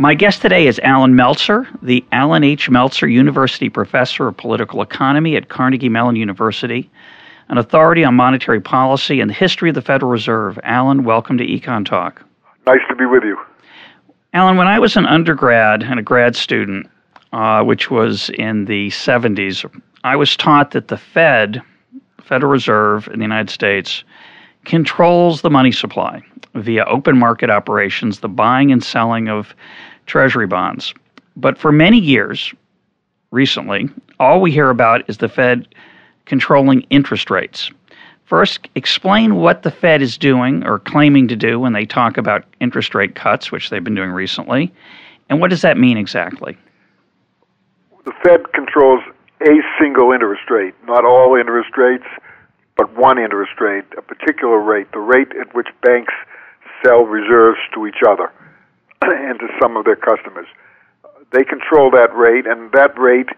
My guest today is Allan Meltzer, the Allan H. Meltzer University Professor of Political Economy at Carnegie Mellon University, an authority on monetary policy and the history of the Federal Reserve. Allan, welcome to Econ Talk. Nice to be with you. Allan, when I was an undergrad and a grad student, uh, which was in the 70s, I was taught that the Fed, Federal Reserve in the United States, controls the money supply via open market operations, the buying and selling of treasury bonds. But for many years, recently, all we hear about is the Fed controlling interest rates. First, explain what the Fed is doing or claiming to do when they talk about interest rate cuts, which they've been doing recently, and what does that mean exactly? The Fed controls a single interest rate, not all interest rates, but one interest rate, a particular rate, the rate at which banks sell reserves to each other. and to some of their customers. They control that rate, and that rate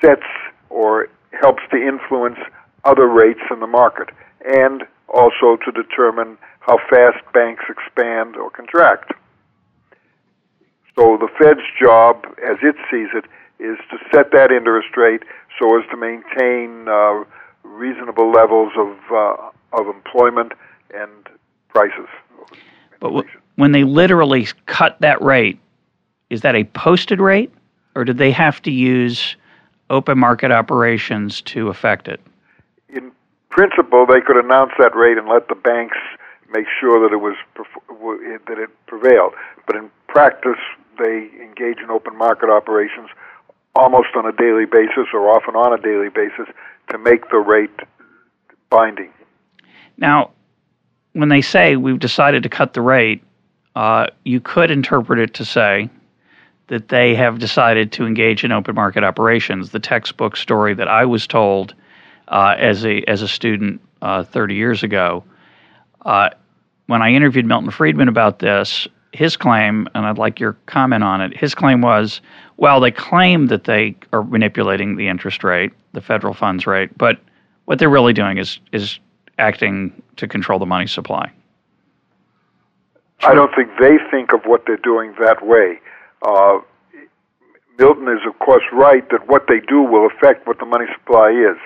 sets or helps to influence other rates in the market, and also to determine how fast banks expand or contract. So the Fed's job, as it sees it, is to set that interest rate so as to maintain uh, reasonable levels of uh, of employment and prices. But w- when they literally cut that rate, is that a posted rate, or did they have to use open market operations to affect it? In principle, they could announce that rate and let the banks make sure that it was that it prevailed. But in practice, they engage in open market operations almost on a daily basis, or often on a daily basis, to make the rate binding. Now, when they say we've decided to cut the rate, uh, you could interpret it to say that they have decided to engage in open market operations. The textbook story that I was told uh, as a as a student uh, 30 years ago, uh, when I interviewed Milton Friedman about this, his claim, and I'd like your comment on it. His claim was, well, they claim that they are manipulating the interest rate, the federal funds rate, but what they're really doing is is acting to control the money supply. I don't think they think of what they're doing that way. Uh, Milton is, of course, right that what they do will affect what the money supply is,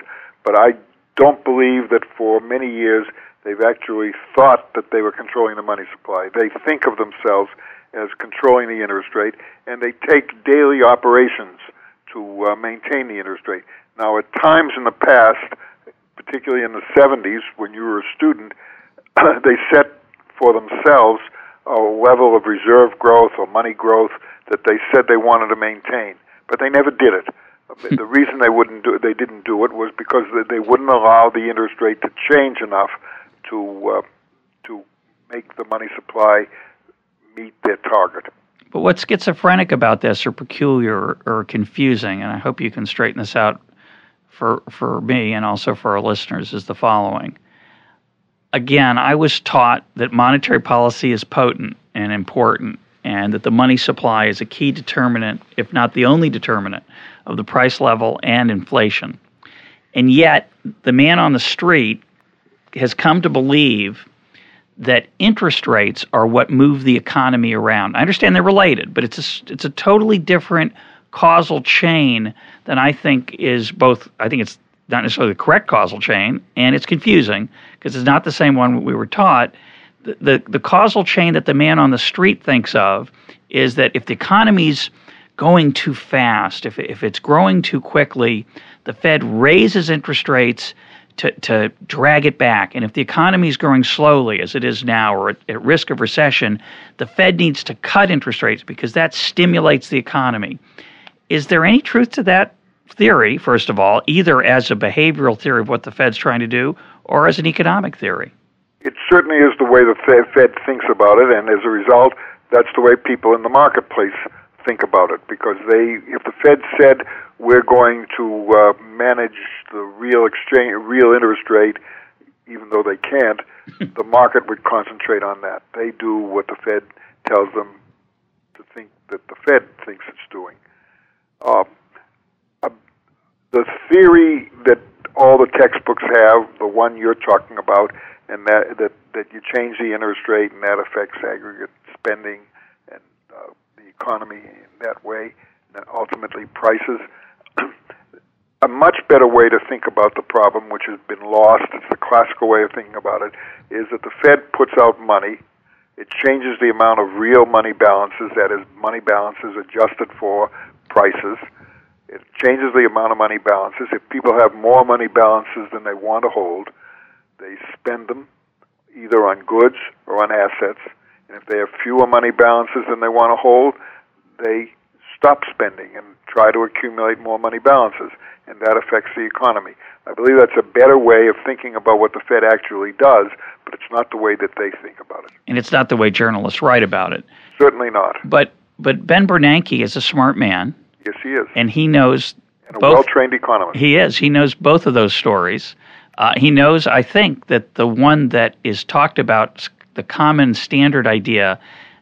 but I don't believe that for many years they've actually thought that they were controlling the money supply. They think of themselves as controlling the interest rate, and they take daily operations to uh, maintain the interest rate. Now, at times in the past, particularly in the 70s when you were a student, they set for themselves a level of reserve growth or money growth that they said they wanted to maintain, but they never did it. the reason they wouldn't do they didn't do it was because they wouldn't allow the interest rate to change enough to uh, to make the money supply meet their target. But what's schizophrenic about this, or peculiar, or confusing, and I hope you can straighten this out for for me and also for our listeners, is the following again, I was taught that monetary policy is potent and important, and that the money supply is a key determinant, if not the only determinant, of the price level and inflation. And yet, the man on the street has come to believe that interest rates are what move the economy around. I understand they're related, but it's a, it's a totally different causal chain than I think is both. I think it's not necessarily the correct causal chain, and it's confusing because it's not the same one we were taught. The, the, the causal chain that the man on the street thinks of is that if the economy's going too fast, if, if it's growing too quickly, the Fed raises interest rates to, to drag it back. And if the economy is growing slowly, as it is now, or at, at risk of recession, the Fed needs to cut interest rates because that stimulates the economy. Is there any truth to that theory, first of all, either as a behavioral theory of what the Fed's trying to do or as an economic theory? It certainly is the way the Fed thinks about it, and as a result, that's the way people in the marketplace think about it because they, if the Fed said we're going to uh, manage the real exchange, real interest rate, even though they can't, the market would concentrate on that. They do what the Fed tells them to think that the Fed thinks it's doing. Uh, uh, the theory that all the textbooks have, the one you're talking about, and that that that you change the interest rate and that affects aggregate spending economy that way, and ultimately prices. a much better way to think about the problem, which has been lost, it's the classical way of thinking about it, is that the Fed puts out money. It changes the amount of real money balances, that is, money balances adjusted for prices. It changes the amount of money balances. If people have more money balances than they want to hold, they spend them either on goods or on assets. And if they have fewer money balances than they want to hold, they stop spending and try to accumulate more money balances, and that affects the economy. I believe that's a better way of thinking about what the Fed actually does, but it's not the way that they think about it. And it's not the way journalists write about it. Certainly not. But but Ben Bernanke is a smart man. Yes, he is. And he knows and a well-trained economist. He is. He knows both of those stories. Uh, he knows, I think, that the one that is talked about, the common standard idea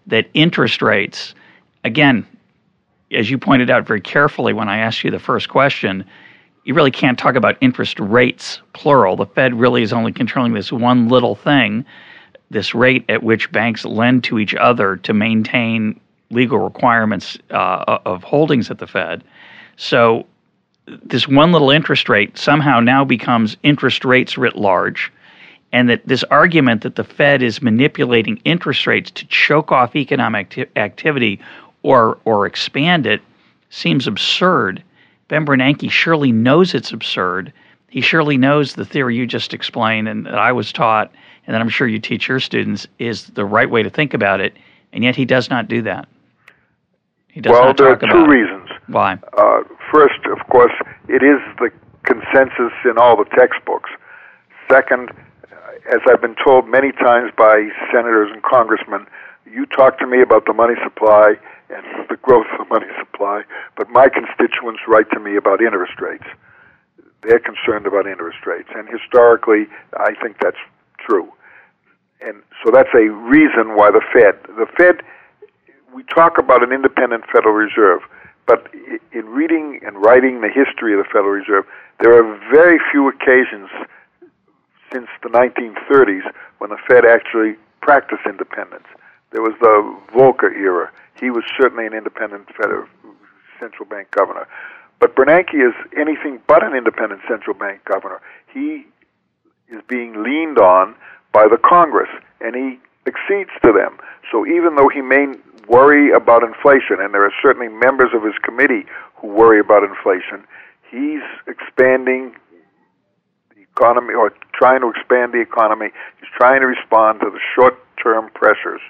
that interest rates, again, as you pointed out very carefully when I asked you the first question, you really can't talk about interest rates, plural. The Fed really is only controlling this one little thing, this rate at which banks lend to each other to maintain legal requirements uh, of holdings at the Fed. So this one little interest rate somehow now becomes interest rates writ large, and that this argument that the Fed is manipulating interest rates to choke off economic activity or or expand it seems absurd. Ben Bernanke surely knows it's absurd. He surely knows the theory you just explained and that I was taught, and that I'm sure you teach your students is the right way to think about it, and yet he does not do that. He does well, not there are talk two reasons. Why? Uh, first, of course, it is the consensus in all the textbooks. Second, as I've been told many times by senators and congressmen, you talk to me about the money supply and the growth of the money supply, but my constituents write to me about interest rates. They're concerned about interest rates, and historically, I think that's true. And so that's a reason why the Fed, the Fed, we talk about an independent Federal Reserve, but in reading and writing the history of the Federal Reserve, there are very few occasions since the 1930s when the Fed actually practiced independence. There was the Volcker era he was certainly an independent federal central bank governor. But Bernanke is anything but an independent central bank governor. He is being leaned on by the Congress, and he accedes to them. So even though he may worry about inflation, and there are certainly members of his committee who worry about inflation, he's expanding economy or trying to expand the economy. He's trying to respond to the short term pressures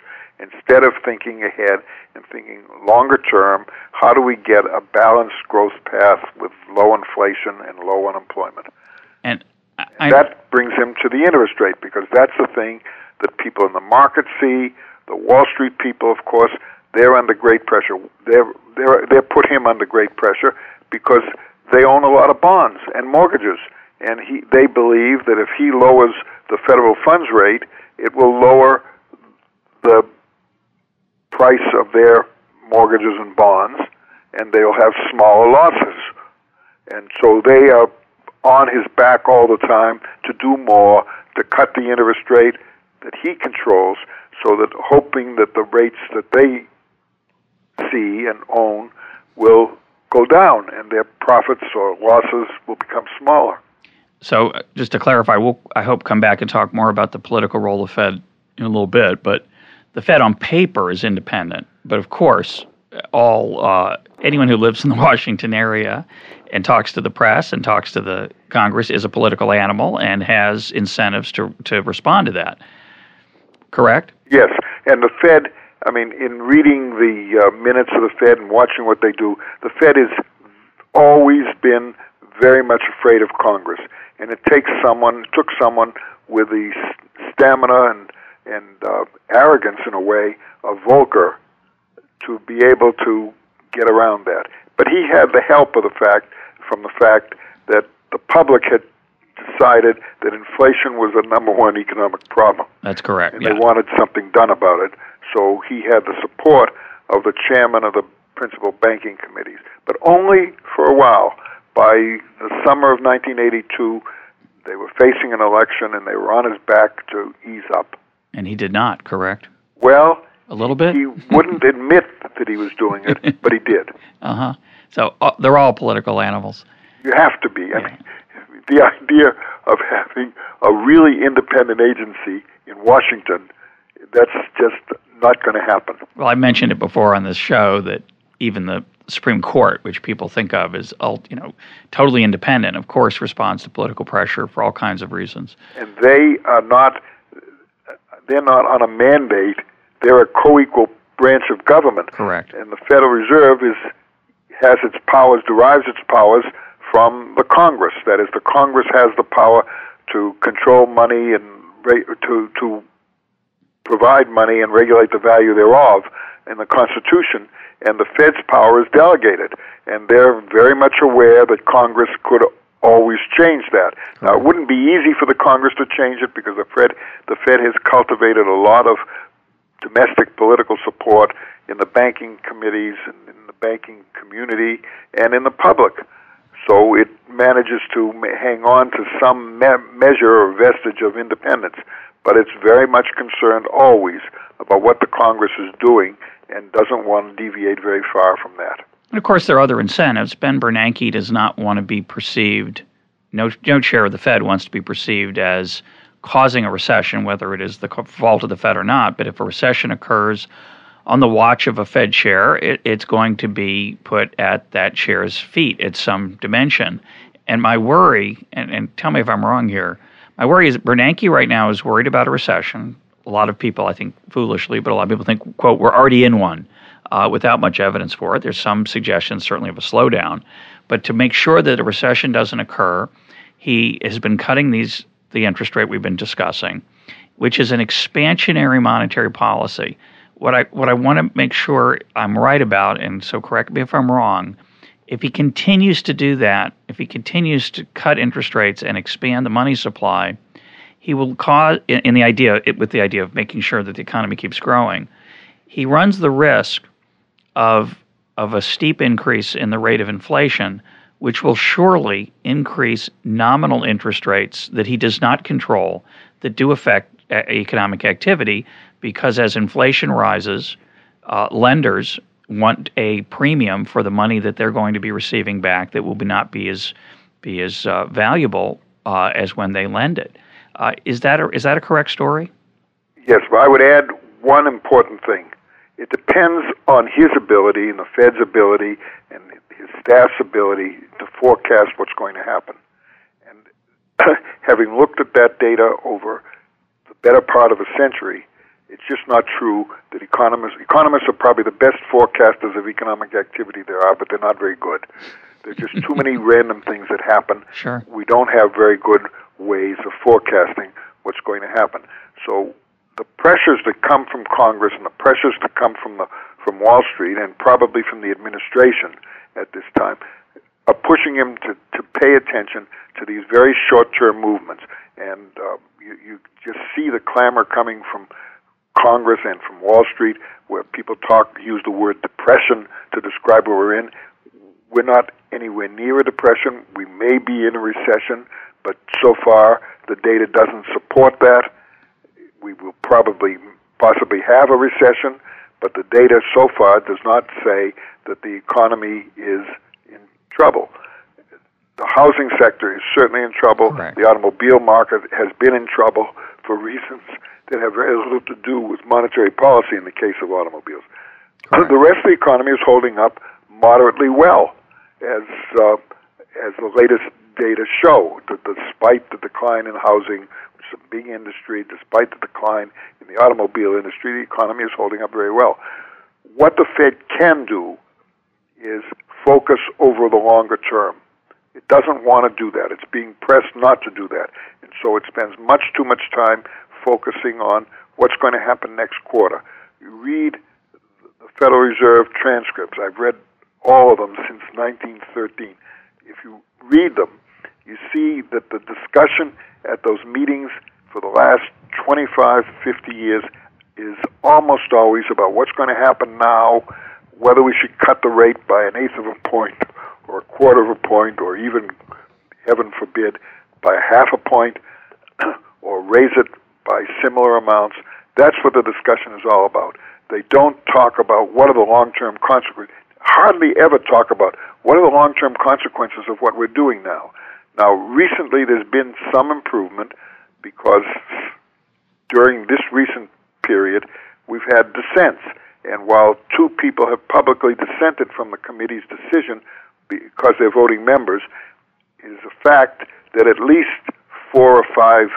instead of thinking ahead and thinking longer term, how do we get a balanced growth path with low inflation and low unemployment? And I, that brings him to the interest rate because that's the thing that people in the market see. The Wall Street people, of course, they're under great pressure. They're they're they're put him under great pressure because they own a lot of bonds and mortgages, and he they believe that if he lowers the federal funds rate, it will lower the price of their mortgages and bonds, and they'll have smaller losses. And so they are on his back all the time to do more, to cut the interest rate that he controls, so that hoping that the rates that they see and own will go down and their profits or losses will become smaller. So, uh, just to clarify, we'll, I hope, come back and talk more about the political role of Fed in a little bit. But the Fed on paper is independent, but of course, all uh, anyone who lives in the Washington area and talks to the press and talks to the Congress is a political animal and has incentives to to respond to that. Correct? Yes, and the Fed. I mean, in reading the uh, minutes of the Fed and watching what they do, the Fed has always been very much afraid of Congress, and it takes someone, took someone with the stamina and and uh, arrogance in a way of Volcker to be able to get around that. But he had the help of the fact from the fact that the public had decided that inflation was the number one economic problem. That's correct. And yeah. they wanted something done about it. So he had the support of the chairman of the principal banking committees, but only for a while. By the summer of 1982, they were facing an election and they were on his back to ease up. And he did not, correct? Well, a little bit. He wouldn't admit that he was doing it, but he did. Uh huh. So uh, they're all political animals. You have to be. I mean, the idea of having a really independent agency in Washington, that's just not going to happen. Well, I mentioned it before on this show that even the Supreme Court, which people think of as you know totally independent, of course, responds to political pressure for all kinds of reasons. And they are not. They're not on a mandate. They're a co-equal branch of government. Correct. And the Federal Reserve is has its powers, derives its powers from the Congress. That is, the Congress has the power to control money and to to provide money and regulate the value thereof in the Constitution, and the Fed's power is delegated. And they're very much aware that Congress could always change that. Now, it wouldn't be easy for the Congress to change it because the Fed, the Fed has cultivated a lot of domestic political support in the banking committees and in the banking community and in the public. So it manages to hang on to some me- measure or vestige of independence, but it's very much concerned always about what the Congress is doing and doesn't want to deviate very far from that. And of course, there are other incentives. Ben Bernanke does not want to be perceived, no, no chair of the Fed wants to be perceived as causing a recession, whether it is the fault of the Fed or not. But if a recession occurs on the watch of a Fed chair, it, it's going to be put at that chair's feet at some dimension. And my worry, and, and tell me if I'm wrong here, my worry is Bernanke right now is worried about a recession. A lot of people, I think, foolishly, but a lot of people think, quote, we're already in one uh, without much evidence for it. There's some suggestions, certainly, of a slowdown. But to make sure that a recession doesn't occur, he has been cutting these the interest rate we've been discussing, which is an expansionary monetary policy. What I what I want to make sure I'm right about, and so correct me if I'm wrong, if he continues to do that, if he continues to cut interest rates and expand the money supply, he will cause in, the idea with the idea of making sure that the economy keeps growing. He runs the risk of of a steep increase in the rate of inflation, which will surely increase nominal interest rates that he does not control that do affect economic activity because as inflation rises, uh, lenders want a premium for the money that they're going to be receiving back that will not be as be as uh, valuable uh, as when they lend it. Uh, is that a, is that a correct story? Yes, but I would add one important thing. It depends on his ability and the Fed's ability and his staff's ability to forecast what's going to happen. And having looked at that data over the better part of a century, it's just not true that economists economists are probably the best forecasters of economic activity there are, but they're not very good. There's just too many random things that happen. Sure. We don't have very good ways of forecasting what's going to happen. So the pressures that come from Congress and the pressures that come from the from Wall Street and probably from the administration at this time are pushing him to, to pay attention to these very short-term movements. And uh, you, you just see the clamor coming from Congress and from Wall Street, where people talk use the word depression to describe what we're in. We're not anywhere near a depression. We may be in a recession, but so far the data doesn't support that. We will probably possibly have a recession, but the data so far does not say that the economy is in trouble. The housing sector is certainly in trouble. Correct. The automobile market has been in trouble for reasons that have very little to do with monetary policy in the case of automobiles. Correct. The rest of the economy is holding up moderately well, as uh, as the latest data show. That despite the decline in housing, which is a big industry, despite the decline in the automobile industry, the economy is holding up very well. What the Fed can do is focus over the longer term. It doesn't want to do that. It's being pressed not to do that. And so it spends much too much time focusing on what's going to happen next quarter. You read the Federal Reserve transcripts. I've read all of them since 1913. If you read them, you see that the discussion at those meetings for the last 25, 50 years is almost always about what's going to happen now, whether we should cut the rate by an eighth of a point or a quarter of a point or even, heaven forbid, by half a point or raise it by similar amounts. That's what the discussion is all about. They don't talk about what are the long term consequences, hardly ever talk about what are the long term consequences of what we're doing now. Now, recently there's been some improvement because during this recent period we've had dissents. And while two people have publicly dissented from the committee's decision because they're voting members, it is a fact that at least four or five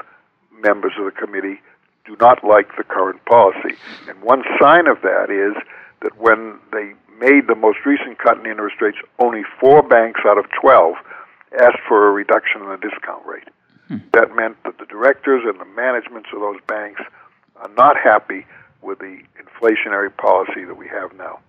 members of the committee do not like the current policy. And one sign of that is that when they made the most recent cut in interest rates, only four banks out of 12 asked for a reduction in the discount rate. Hmm. That meant that the directors and the managements of those banks are not happy with the inflationary policy that we have now.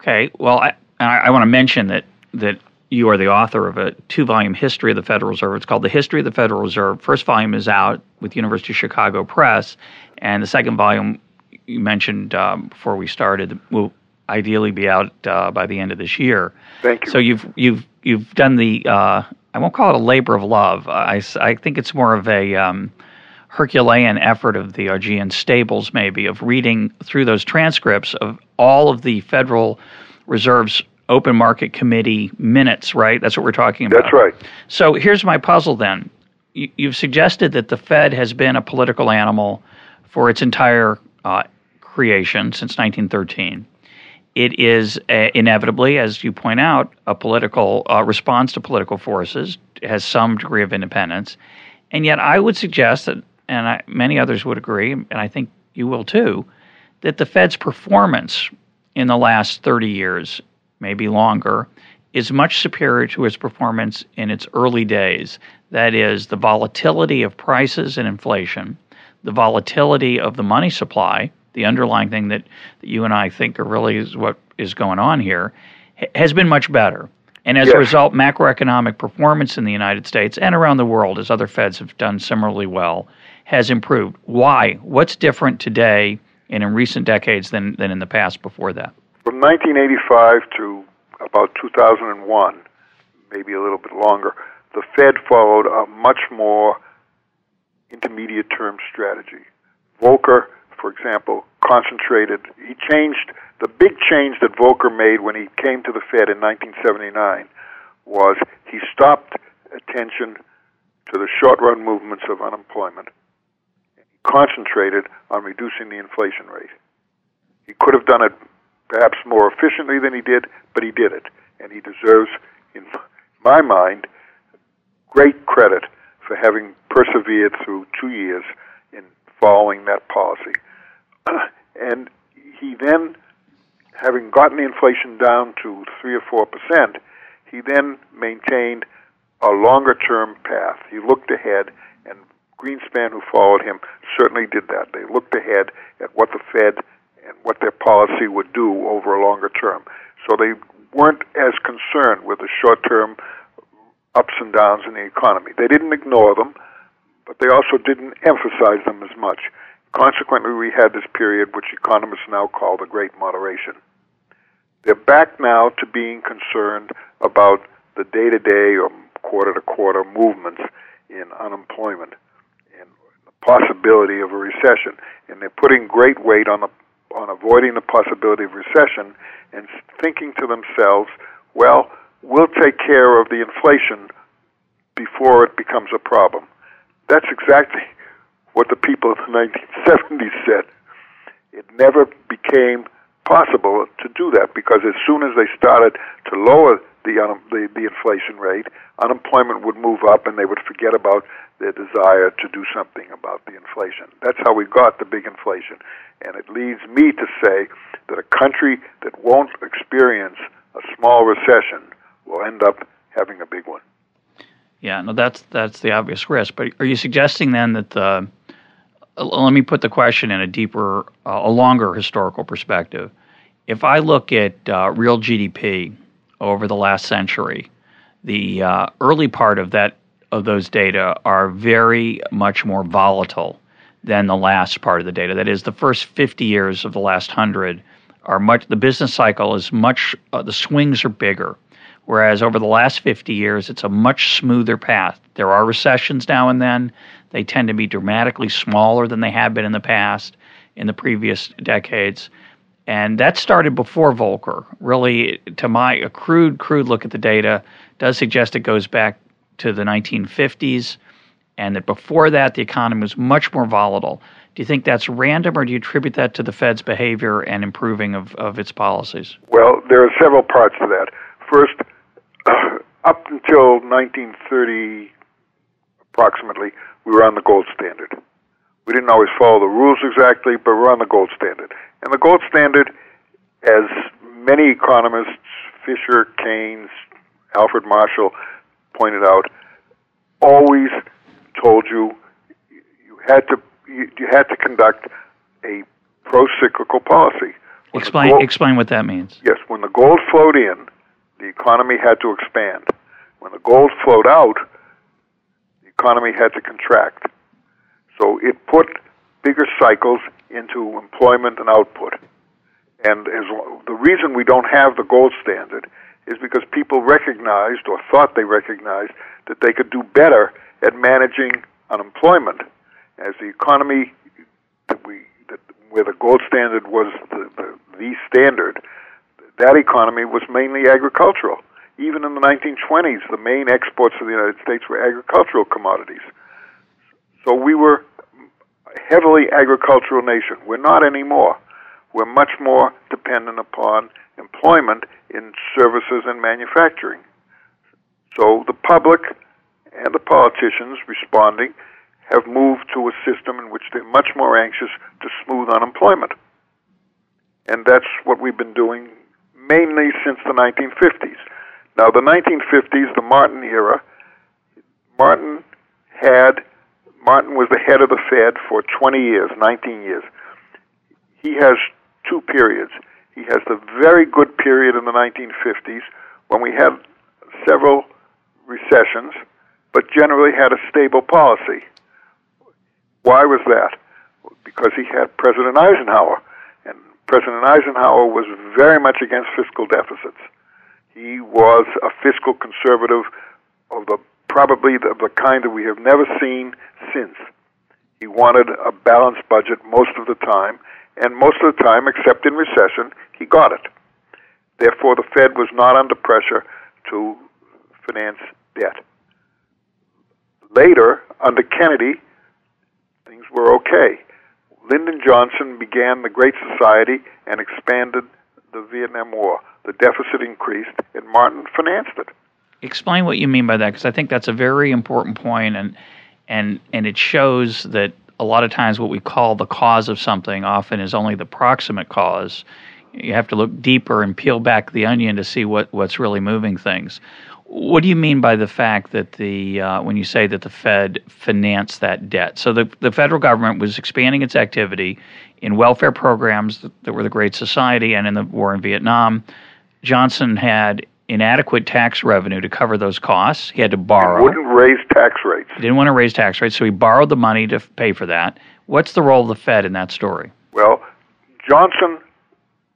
Okay, well, I, I want to mention that that you are the author of a two-volume history of the Federal Reserve. It's called The History of the Federal Reserve. First volume is out with University of Chicago Press, and the second volume you mentioned um, before we started will ideally be out uh, by the end of this year. Thank you. So you've you've you've done the uh, I won't call it a labor of love. I, I think it's more of a um, Herculean effort of the Augean stables, maybe, of reading through those transcripts of all of the Federal Reserve's open market committee minutes, right? That's what we're talking about. That's right. So here's my puzzle then. You, have suggested that the Fed has been a political animal for its entire uh, creation since 1913. It is uh, inevitably, as you point out, a political uh, response to political forces, has some degree of independence. And yet, I would suggest that, and I, many others would agree, and I think you will too, that the Fed's performance in the last 30 years, maybe longer, is much superior to its performance in its early days. That is, the volatility of prices and inflation, the volatility of the money supply, the underlying thing that, that you and I think are really is what is going on here, has been much better. And as yes. a result, macroeconomic performance in the United States and around the world, as other Feds have done similarly well, has improved. Why? What's different today and in recent decades than, than in the past before that? From 1985 to about 2001, maybe a little bit longer, the Fed followed a much more intermediate term strategy. Volcker for example, concentrated. He changed the big change that Volcker made when he came to the Fed in 1979 was he stopped attention to the short run movements of unemployment. Concentrated on reducing the inflation rate. He could have done it perhaps more efficiently than he did, but he did it. And he deserves, in my mind, great credit for having persevered through two years in following that policy. and he then, having gotten the inflation down to three or four percent, he then maintained a longer term path. He looked ahead, and Greenspan, who followed him, certainly did that. They looked ahead at what the Fed and what their policy would do over a longer term. So they weren't as concerned with the short term ups and downs in the economy. They didn't ignore them, but they also didn't emphasize them as much. Consequently, we had this period which economists now call the Great Moderation. They're back now to being concerned about the day to day or quarter to quarter movements in unemployment and the possibility of a recession. And they're putting great weight on, the, on avoiding the possibility of recession and thinking to themselves, well, we'll take care of the inflation before it becomes a problem. That's exactly what the people of the 1970s said. It never became possible to do that because as soon as they started to lower the, um, the, the inflation rate, unemployment would move up and they would forget about their desire to do something about the inflation. That's how we got the big inflation. And it leads me to say that a country that won't experience a small recession will end up having a big one. Yeah, no, that's that's the obvious risk. But are you suggesting then that the uh, let me put the question in a deeper, uh, a longer historical perspective. If I look at uh, real GDP over the last century. The uh, early part of that of those data are very much more volatile than the last part of the data. That is, the first 50 years of the last hundred are much. The business cycle is much. Uh, the swings are bigger, whereas over the last 50 years, it's a much smoother path. There are recessions now and then. They tend to be dramatically smaller than they have been in the past, in the previous decades. And that started before Volcker. Really, to my a crude, crude look at the data, does suggest it goes back to the 1950s, and that before that, the economy was much more volatile. Do you think that's random, or do you attribute that to the Fed's behavior and improving of, of its policies? Well, there are several parts to that. First, up until 1930, approximately, we were on the gold standard. We didn't always follow the rules exactly, but we're on the gold standard. And the gold standard, as many economists, Fisher, Keynes, Alfred Marshall, pointed out, always told you you had to you, you had to conduct a pro-cyclical policy. When explain gold, explain what that means. Yes, when the gold flowed in, the economy had to expand. When the gold flowed out, economy had to contract. So it put bigger cycles into employment and output. And as, the reason we don't have the gold standard is because people recognized or thought they recognized that they could do better at managing unemployment as the economy that we that where the gold standard was the, the, the standard that economy was mainly agricultural even in the 1920s the main exports of the United States were agricultural commodities so we were a heavily agricultural nation we're not anymore we're much more dependent upon employment in services and manufacturing. So the public and the politicians responding have moved to a system in which they're much more anxious to smooth unemployment. And that's what we've been doing mainly since the 1950s. Now, the 1950s, the Martin era, Martin had Martin was the head of the Fed for 20 years, 19 years. He has two periods. He has the very good period in the 1950s when we had several recessions, but generally had a stable policy. Why was that? Because he had President Eisenhower, and President Eisenhower was very much against fiscal deficits. He was a fiscal conservative of the probably the, the kind that we have never seen since. He wanted a balanced budget most of the time, and most of the time, except in recession, he got it. Therefore, the Fed was not under pressure to finance debt. Later, under Kennedy, things were okay. Lyndon Johnson began the Great Society and expanded the Vietnam War. The deficit increased, and Martin financed it. Explain what you mean by that, because I think that's a very important point, and and and it shows that a lot of times what we call the cause of something often is only the proximate cause. You have to look deeper and peel back the onion to see what, what's really moving things. What do you mean by the fact that the uh, when you say that the Fed financed that debt? So the the federal government was expanding its activity in welfare programs that were the Great Society and in the war in Vietnam. Johnson had inadequate tax revenue to cover those costs. He had to borrow. He wouldn't raise tax rates. He didn't want to raise tax rates, so he borrowed the money to pay for that. What's the role of the Fed in that story? Well, Johnson,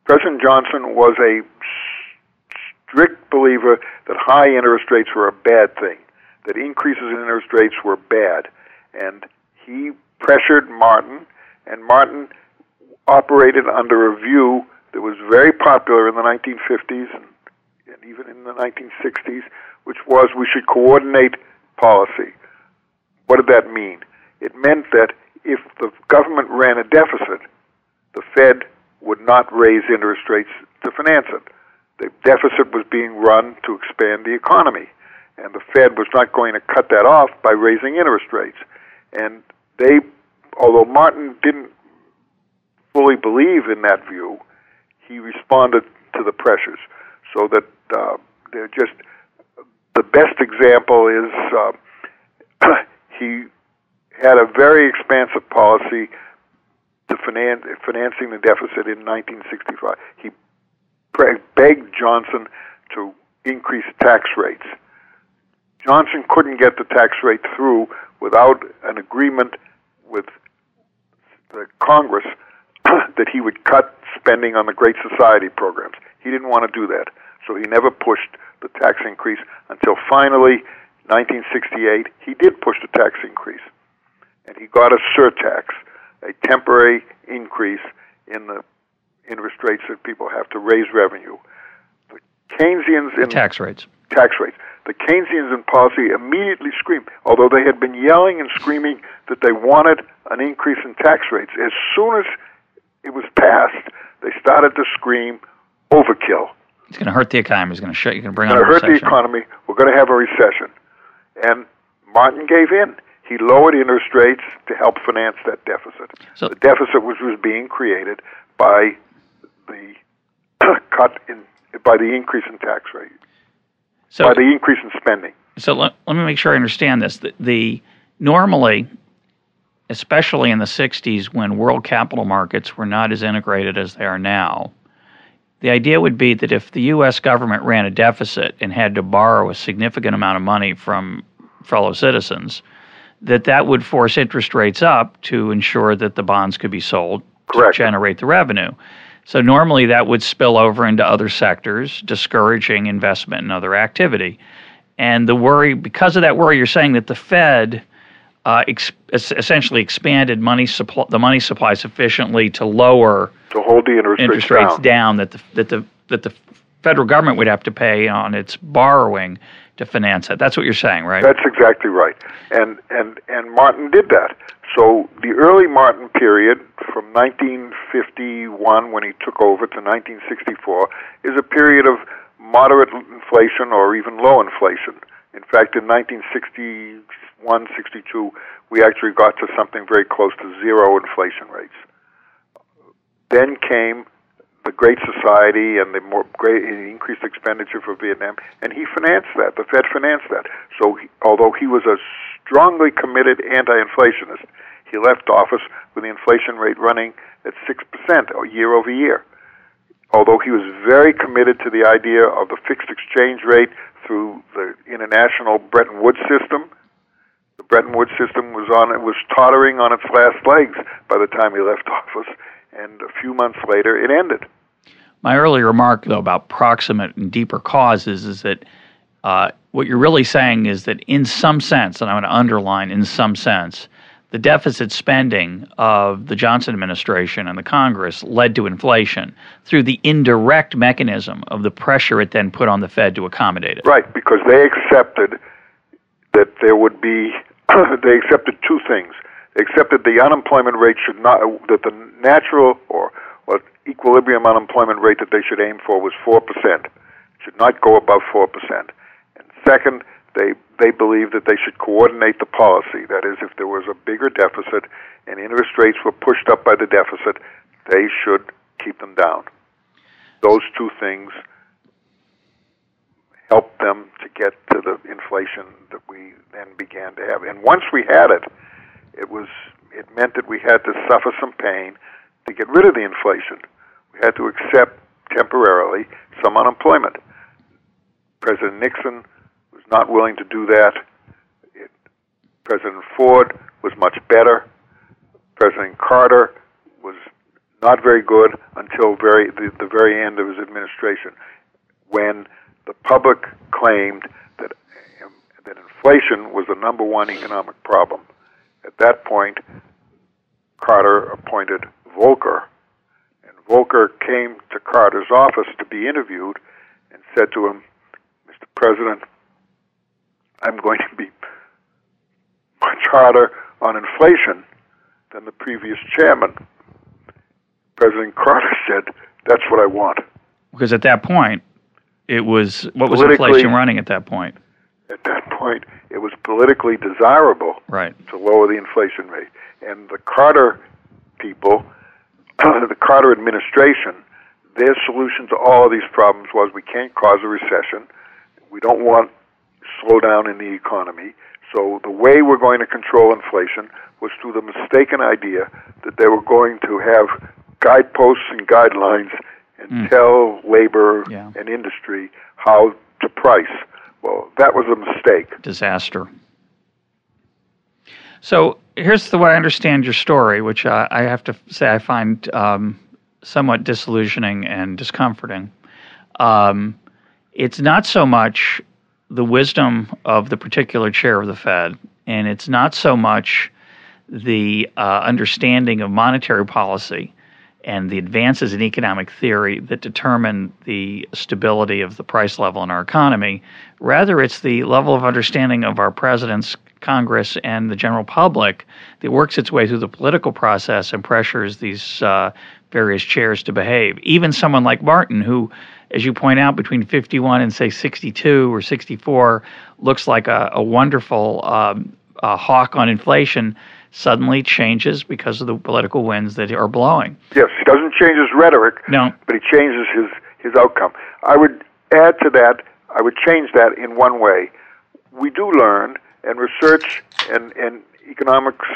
President Johnson was a strict believer that high interest rates were a bad thing, that increases in interest rates were bad. And he pressured Martin, and Martin operated under a view that was very popular in the 1950s and and even in the 1960s, which was we should coordinate policy. What did that mean? It meant that if the government ran a deficit, the Fed would not raise interest rates to finance it. The deficit was being run to expand the economy, and the Fed was not going to cut that off by raising interest rates. And they, although Martin didn't fully believe in that view, he responded to the pressures so that uh, they're just the best example is uh, he had a very expansive policy to finance financing the deficit in 1965. He begged Johnson to increase tax rates. Johnson couldn't get the tax rate through without an agreement with the Congress that he would cut spending on the Great Society programs. He didn't want to do that, so he never pushed the tax increase until finally, 1968, he did push the tax increase, and he got a surtax, a temporary increase in the interest rates that people have to raise revenue. The Keynesians in tax rates. Tax rates. The Keynesians in policy immediately screamed, although they had been yelling and screaming that they wanted an increase in tax rates. As soon as it was passed, they started to scream overkill. It's going to hurt the economy. It's going to shut. You're going to bring on a recession. hurt the economy. We're going to have a recession, and Martin gave in. He lowered interest rates to help finance that deficit. So, the deficit was was being created by the cut in by the increase in tax rate, so, by the increase in spending. So let, let me make sure I understand this. The, the normally, especially in the '60s, when world capital markets were not as integrated as they are now, the idea would be that if the U.S. government ran a deficit and had to borrow a significant amount of money from fellow citizens, that that would force interest rates up to ensure that the bonds could be sold Correct. to generate the revenue. So normally that would spill over into other sectors, discouraging investment and other activity. And the worry, because of that worry, you're saying that the Fed uh, ex- essentially expanded money supply, the money supply sufficiently to lower to hold the interest, interest rates, rates down. down. that the that the that the federal government would have to pay on its borrowing to finance it. That's what you're saying, right? That's exactly right. And and and Martin did that. So the early Martin period from 1951 when he took over to 1964 is a period of moderate inflation or even low inflation. In fact, in 1961, 62, we actually got to something very close to zero inflation rates. Then came the Great Society and the more great increased expenditure for Vietnam, and he financed that. The Fed financed that. So, he, although he was a strongly committed anti-inflationist, he left office with the inflation rate running at 6% year over year. Although he was very committed to the idea of the fixed exchange rate through the international Bretton Woods system, Bretton Woods system was on it was tottering on its last legs by the time he left office, and a few months later it ended. My earlier remark, though, about proximate and deeper causes is that uh, what you're really saying is that, in some sense, and I want to underline, in some sense, the deficit spending of the Johnson administration and the Congress led to inflation through the indirect mechanism of the pressure it then put on the Fed to accommodate it. Right, because they accepted that there would be, they accepted two things. They accepted the unemployment rate should not, that the natural or, or equilibrium unemployment rate that they should aim for was 4%. Should not go above 4%. And second, they they believed that they should coordinate the policy. That is, if there was a bigger deficit and interest rates were pushed up by the deficit, they should keep them down. Those two things helped them to get to the inflation that we then began to have. And once we had it, it was it meant that we had to suffer some pain to get rid of the inflation. We had to accept temporarily some unemployment. President Nixon was not willing to do that. It, President Ford was much better. President Carter was not very good until very the, the very end of his administration, when the public claimed that um, that inflation was the number one economic problem. At that point, Carter appointed Volcker, and Volcker came to Carter's office to be interviewed and said to him, "Mr. President, I'm going to be much harder on inflation than the previous chairman. President Carter said, "That's what I want." Because at that point, it was what was inflation running at that point? At that point, it was politically desirable right. to lower the inflation rate, and the Carter people, the Carter administration, their solution to all of these problems was: we can't cause a recession. We don't want slowdown in the economy. So the way we're going to control inflation was through the mistaken idea that they were going to have guideposts and guidelines and mm. tell labor yeah. and industry how to price. Well, that was a mistake. Disaster. So here's the way I understand your story, which I, I have to say I find um, somewhat disillusioning and discomforting. Um, it's not so much the wisdom of the particular chair of the Fed, and it's not so much the uh, understanding of monetary policy and the advances in economic theory that determine the stability of the price level in our economy. Rather, it's the level of understanding of our president's Congress and the general public that works its way through the political process and pressures these uh, various chairs to behave. Even someone like Martin, who, as you point out, between 51 and say 62 or 64, looks like a, a wonderful um, a hawk on inflation, suddenly changes because of the political winds that are blowing. Yes, he doesn't change his rhetoric, no. but he changes his, his outcome. I would add to that, I would change that in one way. We do learn and research and, and economics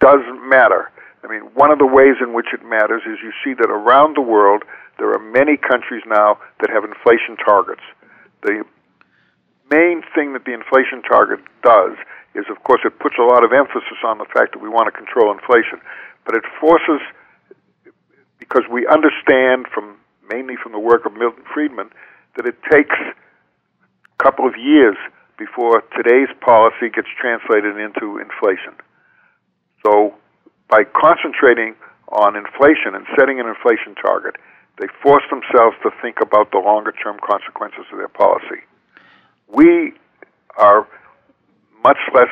does matter. I mean, one of the ways in which it matters is you see that around the world there are many countries now that have inflation targets. The main thing that the inflation target does is, of course, it puts a lot of emphasis on the fact that we want to control inflation, but it forces, because we understand from mainly from the work of Milton Friedman, that it takes a couple of years before today's policy gets translated into inflation. So, by concentrating on inflation and setting an inflation target, they force themselves to think about the longer term consequences of their policy. We are much less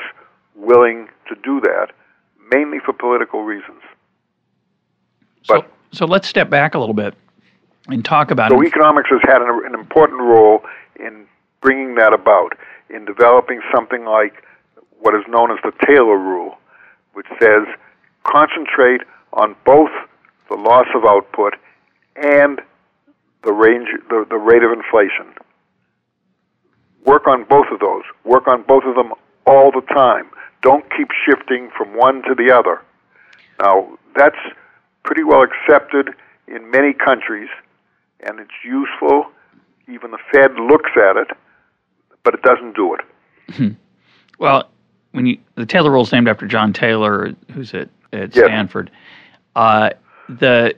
willing to do that, mainly for political reasons. But so, so let's step back a little bit and talk about. It. So, economics has had an, an important role in bringing that about in developing something like what is known as the Taylor rule, which says concentrate on both the loss of output and the range the, the rate of inflation. Work on both of those. Work on both of them all the time. Don't keep shifting from one to the other. Now, that's pretty well accepted in many countries, and it's useful. Even the Fed looks at it but it doesn't do it. well, when you the Taylor rule is named after John Taylor, who's at at yes. Stanford. Uh, the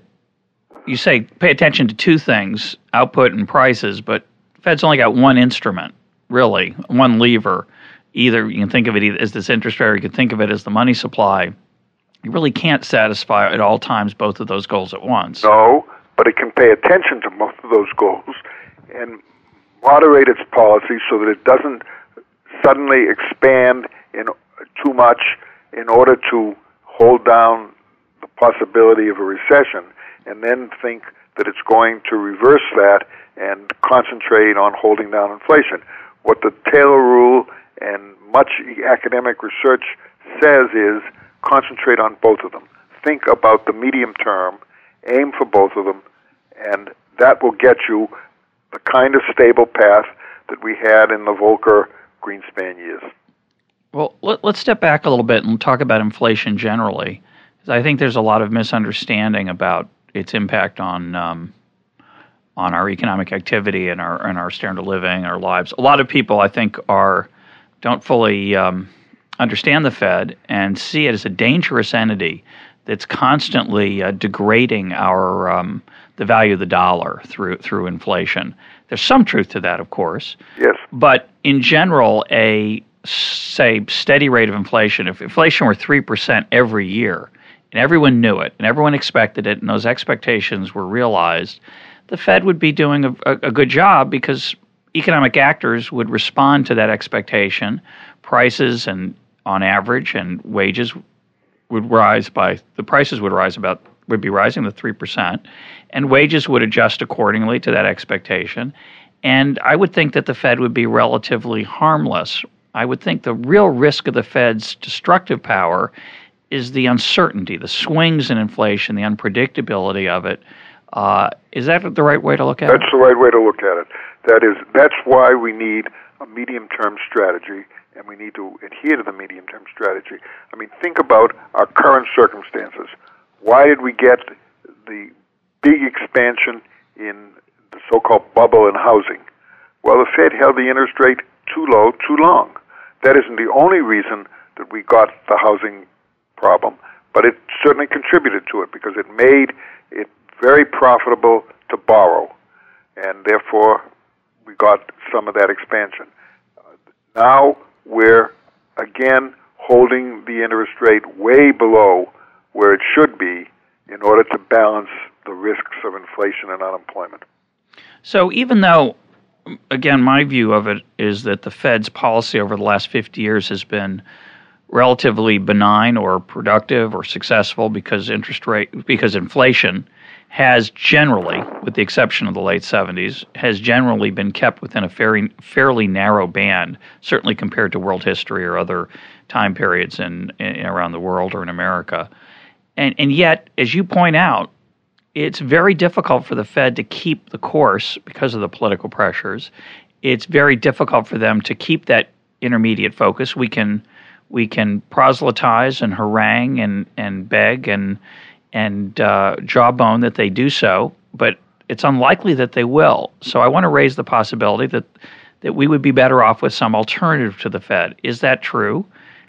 you say pay attention to two things: output and prices. But Fed's only got one instrument, really, one lever. Either you can think of it as this interest rate, or you can think of it as the money supply. You really can't satisfy at all times both of those goals at once. No, but it can pay attention to both of those goals. And moderate its policy so that it doesn't suddenly expand in too much in order to hold down the possibility of a recession and then think that it's going to reverse that and concentrate on holding down inflation. What the Taylor rule and much academic research says is concentrate on both of them. Think about the medium term, aim for both of them, and that will get you the kind of stable path that we had in the Volcker Greenspan years. Well, let, us step back a little bit and talk about inflation generally. I think there's a lot of misunderstanding about its impact on um, on our economic activity and our and our standard of living, our lives. A lot of people, I think, are don't fully um, understand the Fed and see it as a dangerous entity that's constantly uh, degrading our um, the value of the dollar through through inflation. There's some truth to that, of course. Yes. But in general, a say steady rate of inflation, if inflation were three percent every year, and everyone knew it, and everyone expected it, and those expectations were realized, the Fed would be doing a, a, a good job because economic actors would respond to that expectation. Prices and on average and wages would rise by the prices would rise about would be rising to 3%, and wages would adjust accordingly to that expectation. And I would think that the Fed would be relatively harmless. I would think the real risk of the Fed's destructive power is the uncertainty, the swings in inflation, the unpredictability of it. Uh, is that the right way to look at that's it? That's the right way to look at it. That is, that's why we need a medium-term strategy, and we need to adhere to the medium-term strategy. I mean, think about our current circumstances. Why did we get the big expansion in the so-called bubble in housing? Well, the Fed held the interest rate too low too long. That isn't the only reason that we got the housing problem, but it certainly contributed to it because it made it very profitable to borrow, and therefore we got some of that expansion. Uh, now we're again holding the interest rate way below where it should be in order to balance the risks of inflation and unemployment. So even though again, my view of it is that the Fed's policy over the last 50 years has been relatively benign or productive or successful because interest rate because inflation has generally, with the exception of the late 70s, has generally been kept within a fairly, fairly narrow band, certainly compared to world history or other time periods in, in around the world or in America. And, and yet, as you point out, it's very difficult for the Fed to keep the course because of the political pressures. It's very difficult for them to keep that intermediate focus. We can we can proselytize and harangue and, and beg and and uh, jawbone that they do so, but it's unlikely that they will. So I want to raise the possibility that that we would be better off with some alternative to the Fed. Is that true?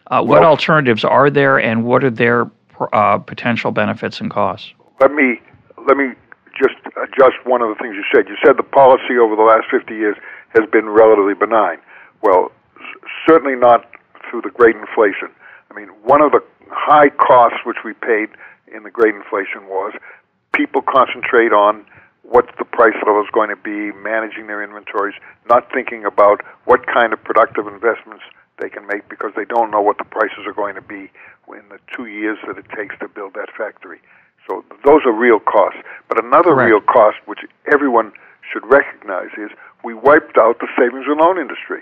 Uh, what well, alternatives are there, and what are their uh, potential benefits and costs? Let me let me just adjust one of the things you said. You said the policy over the last 50 years has been relatively benign. Well, certainly not through the great inflation. I mean, one of the high costs which we paid in the great inflation was people concentrate on what the price level is going to be, managing their inventories, not thinking about what kind of productive investments they can make because they don't know what the prices are going to be in the two years that it takes to build that factory. So those are real costs. But another Correct. real cost, which everyone should recognize, is we wiped out the savings and loan industry.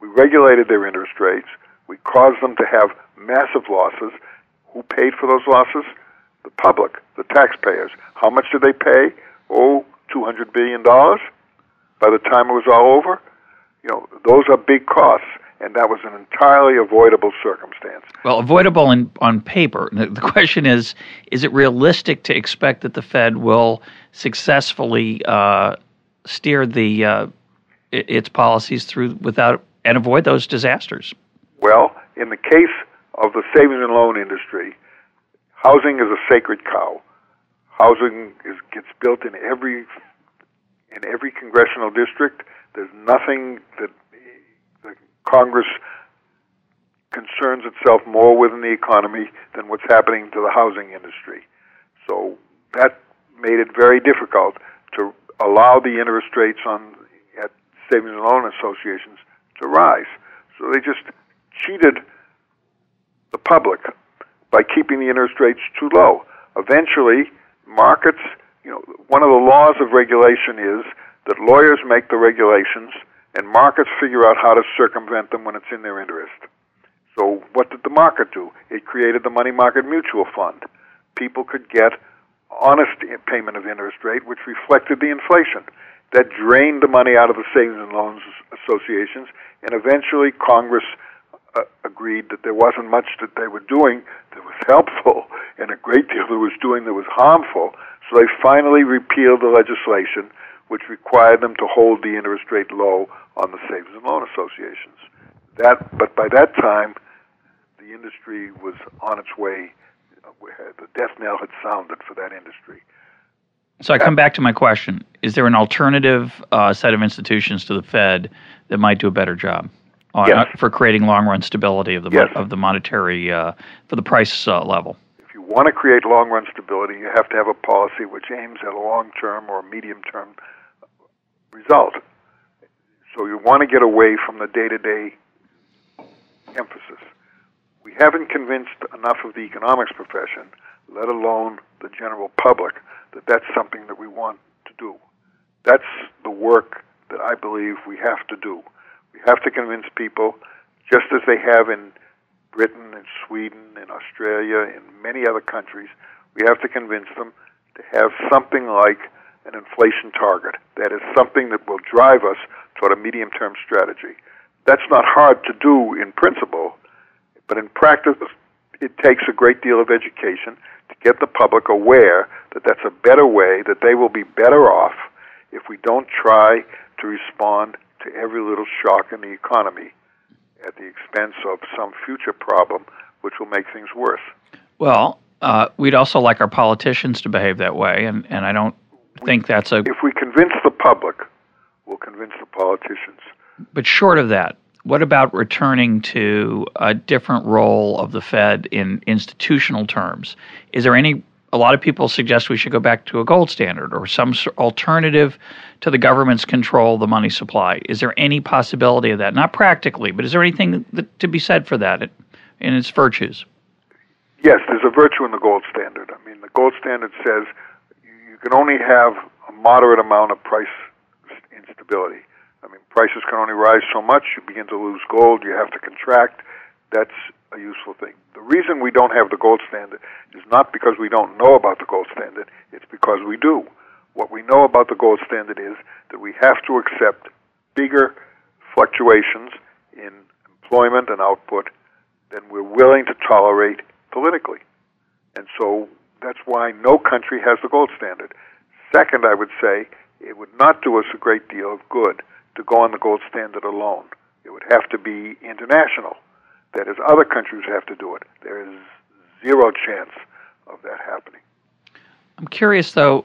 We regulated their interest rates. We caused them to have massive losses. Who paid for those losses? The public, the taxpayers. How much did they pay? Oh, $200 billion by the time it was all over. You know, those are big costs and that was an entirely avoidable circumstance. Well, avoidable in, on paper. The question is is it realistic to expect that the Fed will successfully uh, steer the uh, its policies through without and avoid those disasters? Well, in the case of the savings and loan industry, housing is a sacred cow. Housing is, gets built in every in every congressional district. There's nothing that the Congress concerns itself more with in the economy than what's happening to the housing industry. So that made it very difficult to allow the interest rates on at savings and loan associations to rise. So they just cheated the public by keeping the interest rates too low. Eventually, markets, you know, one of the laws of regulation is that lawyers make the regulations and markets figure out how to circumvent them when it's in their interest. So, what did the market do? It created the money market mutual fund. People could get honest payment of interest rate, which reflected the inflation. That drained the money out of the savings and loans associations, and eventually Congress uh, agreed that there wasn't much that they were doing that was helpful, and a great deal that was doing that was harmful. So they finally repealed the legislation which required them to hold the interest rate low on the savings and loan associations. That, but by that time, the industry was on its way. The death knell had sounded for that industry. So I come back to my question: Is there an alternative uh, set of institutions to the Fed that might do a better job on, yes. for creating long-run stability of the yes. of the monetary uh, for the price uh, level? If you want to create long-run stability, you have to have a policy which aims at a long-term or medium-term result. So you want to get away from the day to day emphasis. We haven't convinced enough of the economics profession, let alone the general public, that that's something that we want to do. That's the work that I believe we have to do. We have to convince people, just as they have in Britain and Sweden and Australia and many other countries, we have to convince them to have something like an inflation target. That is something that will drive us toward a medium term strategy. That's not hard to do in principle, but in practice, it takes a great deal of education to get the public aware that that's a better way, that they will be better off if we don't try to respond to every little shock in the economy at the expense of some future problem which will make things worse. Well, uh, we'd also like our politicians to behave that way, and, and I don't think that's a. If we convince the public, we'll convince the politicians. But short of that, what about returning to a different role of the Fed in institutional terms? Is there any a lot of people suggest we should go back to a gold standard or some alternative to the government's control of the money supply. Is there any possibility of that? Not practically, but is there anything that, to be said for that in its virtues? Yes, there's a virtue in the gold standard. I mean, the gold standard says you can only have a moderate amount of price instability. I mean, prices can only rise so much. You begin to lose gold. You have to contract. That's a useful thing. The reason we don't have the gold standard is not because we don't know about the gold standard, it's because we do. What we know about the gold standard is that we have to accept bigger fluctuations in employment and output than we're willing to tolerate politically. And so that's why no country has the gold standard. Second, I would say it would not do us a great deal of good to go on the gold standard alone. It would have to be international. That is, other countries have to do it. There is zero chance of that happening. I'm curious, though.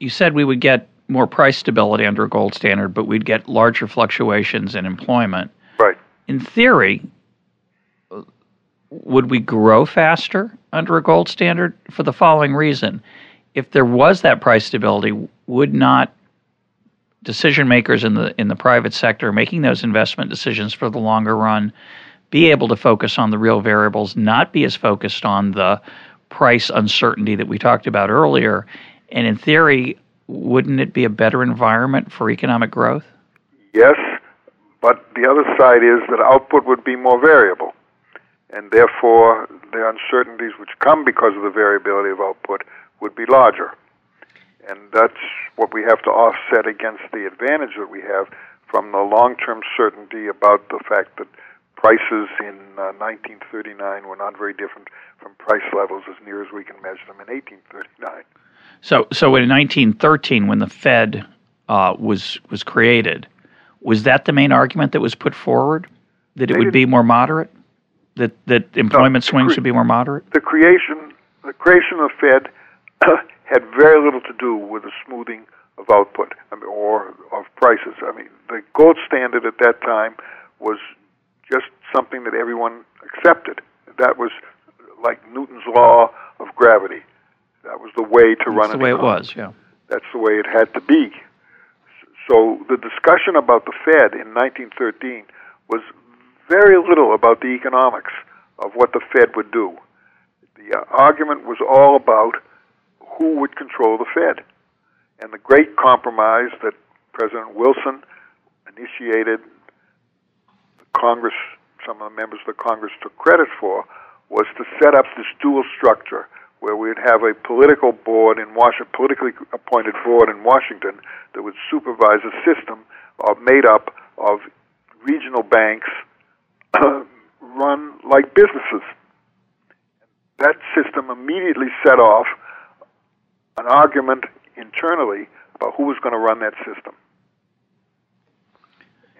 You said we would get more price stability under a gold standard, but we'd get larger fluctuations in employment. Right. In theory, would we grow faster under a gold standard for the following reason? If there was that price stability, would not decision makers in the in the private sector making those investment decisions for the longer run be able to focus on the real variables, not be as focused on the price uncertainty that we talked about earlier. And in theory, wouldn't it be a better environment for economic growth? Yes, but the other side is that output would be more variable. And therefore, the uncertainties which come because of the variability of output would be larger. And that's what we have to offset against the advantage that we have from the long term certainty about the fact that prices in uh, 1939 were not very different from price levels as near as we can measure them in 1839. So, so in 1913, when the Fed uh, was was created, was that the main argument that was put forward? That it they would be more moderate? That that employment no, swings cre- should be more moderate? The creation the creation of the Fed had very little to do with the smoothing of output I mean, or of prices. I mean, the gold standard at that time was just something that everyone accepted. That was like Newton's law of gravity. That was the way to That's run That's the way it was, yeah. That's the way it had to be. So the discussion about the Fed in 1913 was very little about the economics of what the Fed would do. The uh, argument was all about who would control the Fed. And the great compromise that President Wilson initiated Congress, some of the members of the Congress took credit for, was to set up this dual structure where we'd have a political board in Washington, politically appointed board in Washington that would supervise a system made up of regional banks run like businesses. That system immediately set off an argument internally about who was going to run that system.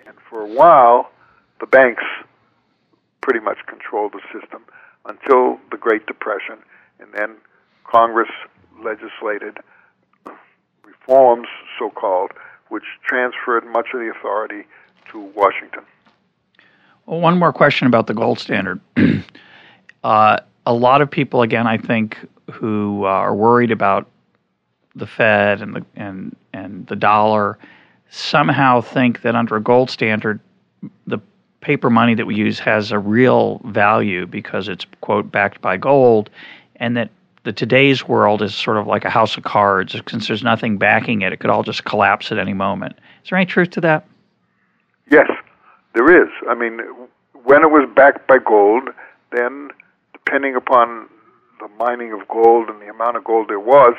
And for a while, the banks pretty much controlled the system until the Great Depression, and then Congress legislated reforms, so called, which transferred much of the authority to Washington. Well, one more question about the gold standard. uh, a lot of people, again, I think, who uh, are worried about the Fed and the and and the dollar, somehow think that under a gold standard, the paper money that we use has a real value because it's quote backed by gold, and that the today's world is sort of like a house of cards. Since there's nothing backing it, it could all just collapse at any moment. Is there any truth to that? Yes, there is. I mean, when it was backed by gold, then depending upon the mining of gold and the amount of gold there was,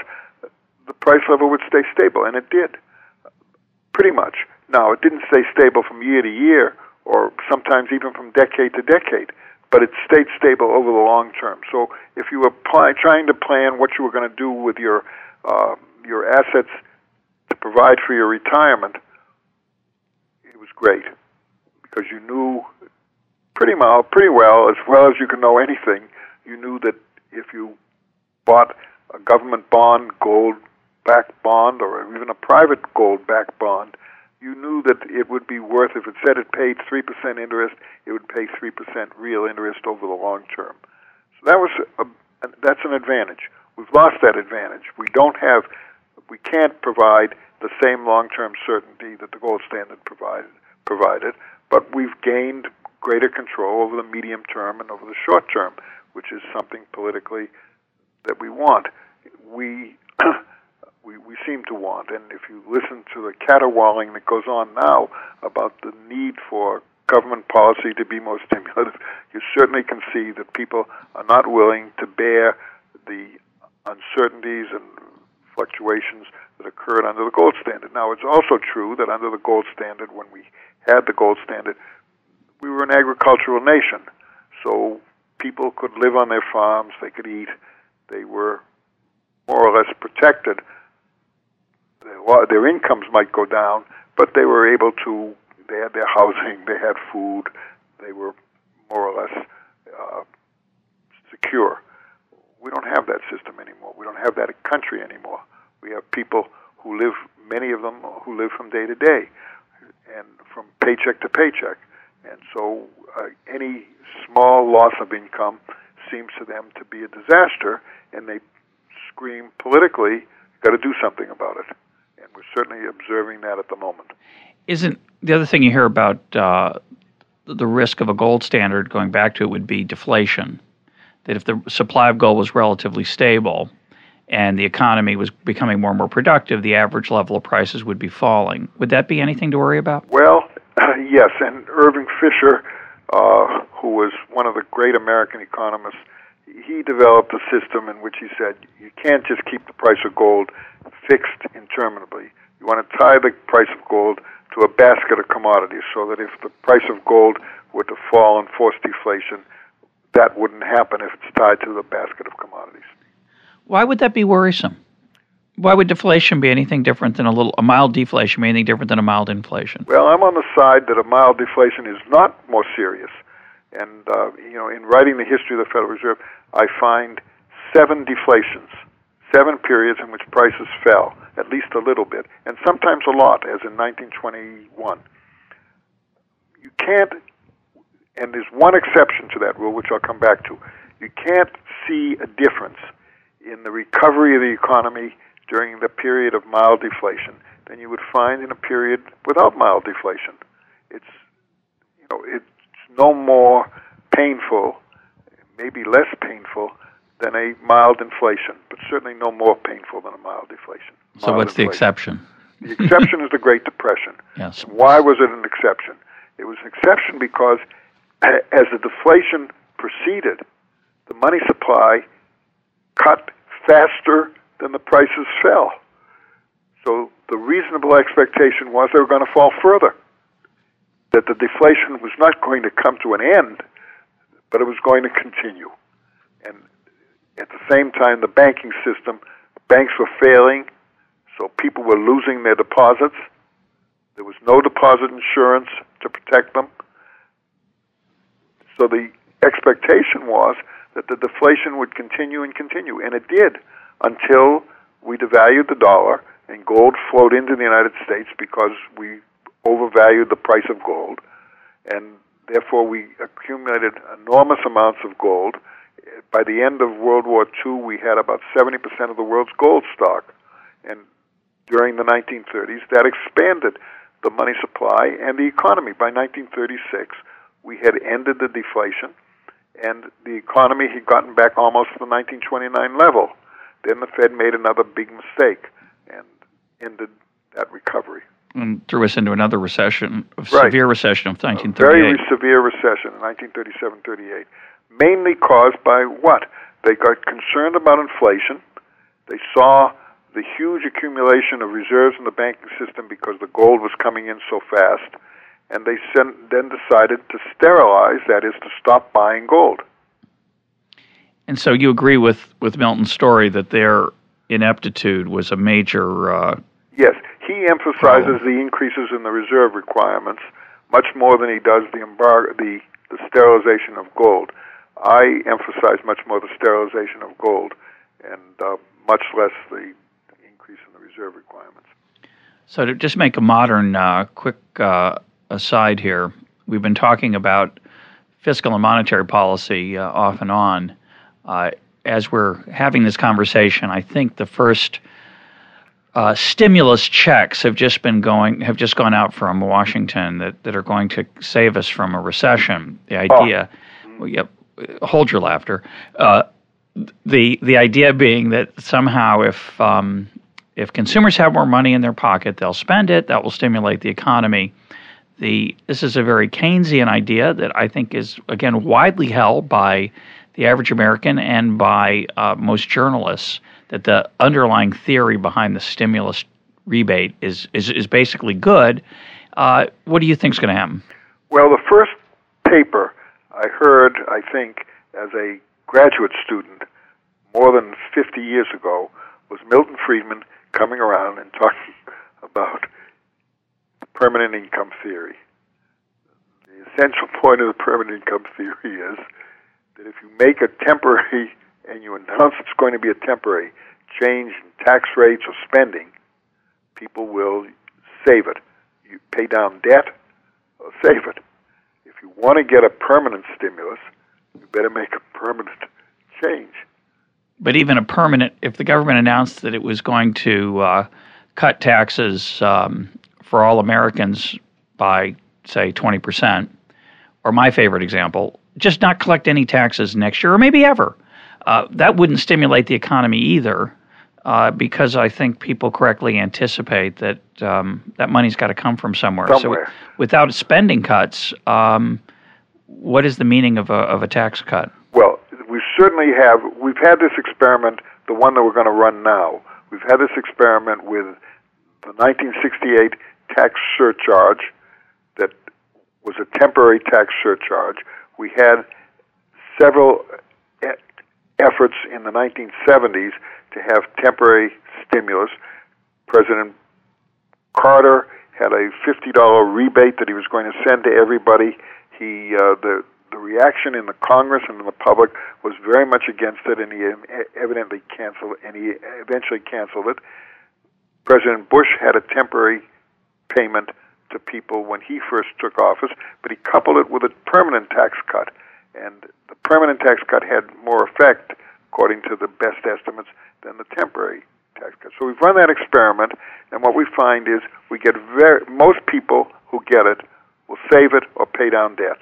the price level would stay stable, and it did, pretty much. Now, it didn't stay stable from year to year or sometimes even from decade to decade. But it stayed stable over the long term. So if you were pl- trying to plan what you were going to do with your uh, your assets to provide for your retirement, it was great because you knew pretty well, pretty well, as well as you can know anything. You knew that if you bought a government bond, gold-backed bond, or even a private gold-backed bond, you knew that it would be worth. If it said it paid three percent interest, it would pay three percent real interest over the long term. So that was a, that's an advantage. We've lost that advantage. We don't have, we can't provide the same long-term certainty that the gold standard provided. Provided, but we've gained greater control over the medium term and over the short term, which is something politically that we want. We we, we seem to want, and if you listen to the caterwauling that goes on now about the need for government policy to be more stimulative, you certainly can see that people are not willing to bear the uncertainties and fluctuations that occurred under the gold standard. Now, it's also true that under the gold standard, when we had the gold standard, we were an agricultural nation. So people could live on their farms, they could eat, they were more or less protected. Their, incomes might go down, but they were able to, they had their housing, they had food, they were more or less uh, secure. We don't have that system anymore. We don't have that country anymore. We have people who live, many of them who live from day to day and from paycheck to paycheck. And so uh, any small loss of income seems to them to be a disaster, and they scream politically, got to do something about it. And we're certainly observing that at the moment. Isn't the other thing you hear about uh, the risk of a gold standard, going back to it, would be deflation? That if the supply of gold was relatively stable, and the economy was becoming more and more productive, the average level of prices would be falling. Would that be anything to worry about? Well, yes, and Irving Fisher, uh, who was one of the great American economists, he developed a system in which he said you can't just keep the price of gold fixed interminably. You want to tie the price of gold to a basket of commodities so that if the price of gold were to fall and force deflation, that wouldn't happen if it's tied to the basket of commodities. Why would that be worrisome? Why would deflation be anything different than a little a mild deflation be anything different than a mild inflation? Well, I'm on the side that a mild deflation is not more serious. And uh, you know, in writing the history of the Federal Reserve, I find seven deflations, seven periods in which prices fell at least a little bit, and sometimes a lot, as in 1921. You can't, and there's one exception to that rule, which I'll come back to. You can't see a difference in the recovery of the economy during the period of mild deflation than you would find in a period without mild deflation. It's you know it's no more painful, maybe less painful than a mild inflation, but certainly no more painful than a mild deflation. Mild so what's inflation. the exception? The exception is the Great Depression. Yes. Why was it an exception? It was an exception because as the deflation proceeded, the money supply cut faster than the prices fell. So the reasonable expectation was they were going to fall further, that the deflation was not going to come to an end, but it was going to continue. And at the same time, the banking system, banks were failing, so people were losing their deposits. There was no deposit insurance to protect them. So the expectation was that the deflation would continue and continue, and it did until we devalued the dollar and gold flowed into the United States because we overvalued the price of gold, and therefore we accumulated enormous amounts of gold. By the end of World War II, we had about 70% of the world's gold stock, and during the 1930s, that expanded the money supply and the economy. By 1936, we had ended the deflation and the economy had gotten back almost to the 1929 level. Then the Fed made another big mistake and ended that recovery. And threw us into another recession, a right. severe recession of 1938. A very severe recession in 1937 38. Mainly caused by what? They got concerned about inflation. They saw the huge accumulation of reserves in the banking system because the gold was coming in so fast and they then decided to sterilize, that is, to stop buying gold. And so you agree with, with Milton's story that their ineptitude was a major. Uh, yes, he emphasizes problem. the increases in the reserve requirements much more than he does the embargo, the, the sterilization of gold. I emphasize much more the sterilization of gold and uh, much less the increase in the reserve requirements. So, to just make a modern, uh, quick uh, aside here, we've been talking about fiscal and monetary policy uh, off and on. Uh, as we're having this conversation, I think the first uh, stimulus checks have just been going have just gone out from Washington that, that are going to save us from a recession. The idea, oh. well, yep, hold your laughter. Uh, the the idea being that somehow if um, if consumers have more money in their pocket, they'll spend it. That will stimulate the economy. The this is a very Keynesian idea that I think is again widely held by the average American and by uh, most journalists that the underlying theory behind the stimulus rebate is is, is basically good. Uh, what do you think is going to happen? Well, the first paper I heard, I think, as a graduate student more than 50 years ago, was Milton Friedman coming around and talking about permanent income theory. The essential point of the permanent income theory is that if you make a temporary and you announce it's going to be a temporary change in tax rates or spending, people will save it. You pay down debt or save it. If you want to get a permanent stimulus, you better make a permanent change. But even a permanent, if the government announced that it was going to uh, cut taxes um, for all Americans by, say, 20%, or my favorite example, just not collect any taxes next year or maybe ever. Uh, that wouldn't stimulate the economy either, uh, because I think people correctly anticipate that um, that money's got to come from somewhere. somewhere. So, without spending cuts, um, what is the meaning of a of a tax cut? Well, we certainly have. We've had this experiment, the one that we're going to run now. We've had this experiment with the 1968 tax surcharge that was a temporary tax surcharge. We had several efforts in the 1970s to have temporary stimulus. President Carter had a $50 rebate that he was going to send to everybody. He uh, the the reaction in the Congress and in the public was very much against it, and he evidently canceled. And he eventually canceled it. President Bush had a temporary payment to people when he first took office, but he coupled it with a permanent tax cut. And the permanent tax cut had more effect, according to the best estimates, than the temporary tax cut. So we've run that experiment, and what we find is we get very most people who get it will save it or pay down debt.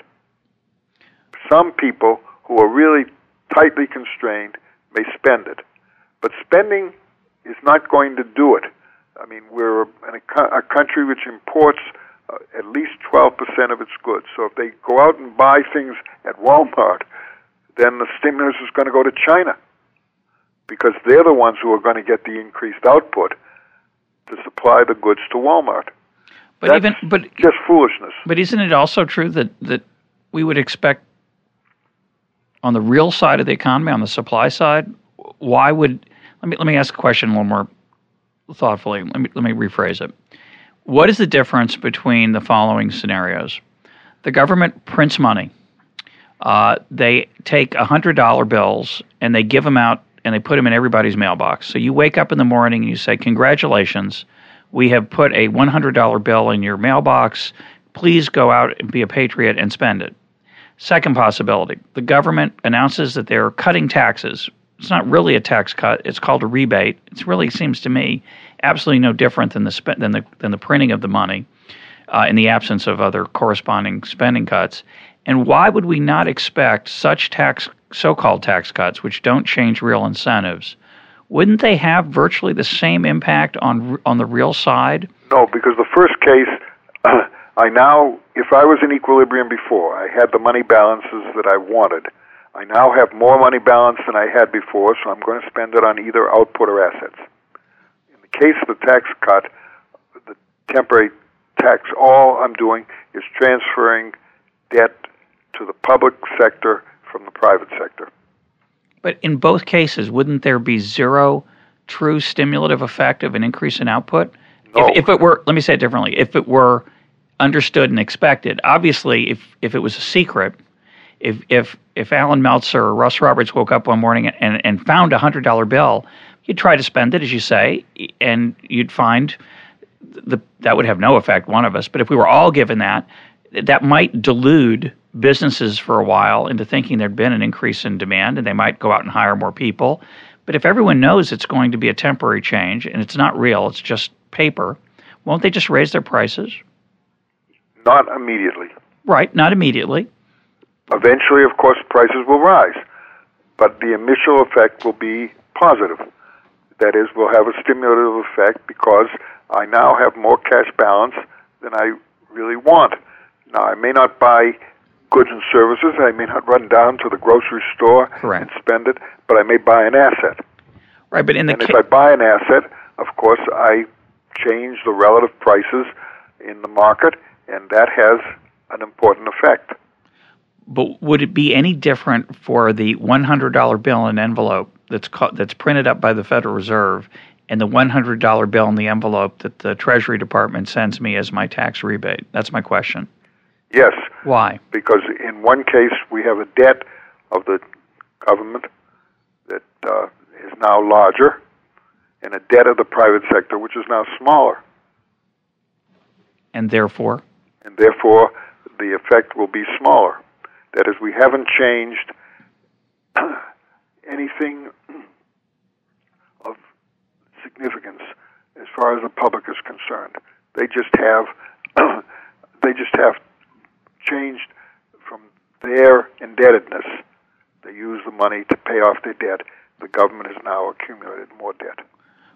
Some people who are really tightly constrained may spend it, but spending is not going to do it. I mean, we're a, a country which imports uh, at least 12% of its goods. So if they go out and buy things at Walmart, then the stimulus is going to go to China because they're the ones who are going to get the increased output to supply the goods to Walmart. But That's even but just foolishness. But isn't it also true that that we would expect on the real side of the economy, on the supply side, why would let me let me ask a question a little more thoughtfully. Let me let me rephrase it. What is the difference between the following scenarios? The government prints money. Uh, they take hundred dollar bills and they give them out and they put them in everybody's mailbox. So you wake up in the morning and you say, "Congratulations, we have put a one hundred dollar bill in your mailbox. Please go out and be a patriot and spend it." Second possibility: the government announces that they're cutting taxes. It's not really a tax cut; it's called a rebate. It really seems to me absolutely no different than the spe- than the than the printing of the money uh, in the absence of other corresponding spending cuts. And why would we not expect such tax so-called tax cuts, which don't change real incentives? Wouldn't they have virtually the same impact on on the real side? No, because the first case, I now, if I was in equilibrium before, I had the money balances that I wanted. I now have more money balance than I had before, so I'm going to spend it on either output or assets case of the tax cut, the temporary tax, all I'm doing is transferring debt to the public sector from the private sector. But in both cases, wouldn't there be zero true stimulative effect of an increase in output? No. If, if it were, let me say it differently, if it were understood and expected. Obviously, if if it was a secret, if if if Allan Meltzer or Russ Roberts woke up one morning and and found a hundred dollar bill, you'd try to spend it, as you say, and you'd find the that would have no effect one of us. But if we were all given that, that might delude businesses for a while into thinking there'd been an increase in demand and they might go out and hire more people. But if everyone knows it's going to be a temporary change and it's not real, it's just paper, won't they just raise their prices? Not immediately. Right, not immediately. Eventually, of course, prices will rise, but the initial effect will be positive. That is, we'll have a stimulative effect because I now have more cash balance than I really want. Now, I may not buy goods and services. I may not run down to the grocery store Correct. and spend it, but I may buy an asset. Right, but in the and ca- if I buy an asset, of course, I change the relative prices in the market, and that has an important effect. But would it be any different for the $100 bill in envelope that's ca- that's printed up by the Federal Reserve and the $100 bill in the envelope that the Treasury Department sends me as my tax rebate? That's my question. Yes, Why? because in one case we have a debt of the government that uh, is now larger, and a debt of the private sector which is now smaller, And therefore, and therefore the effect will be smaller. That is, we haven't changed anything of significance as far as the public is concerned. They just have they just have changed from their indebtedness. They use the money to pay off their debt. The government has now accumulated more debt.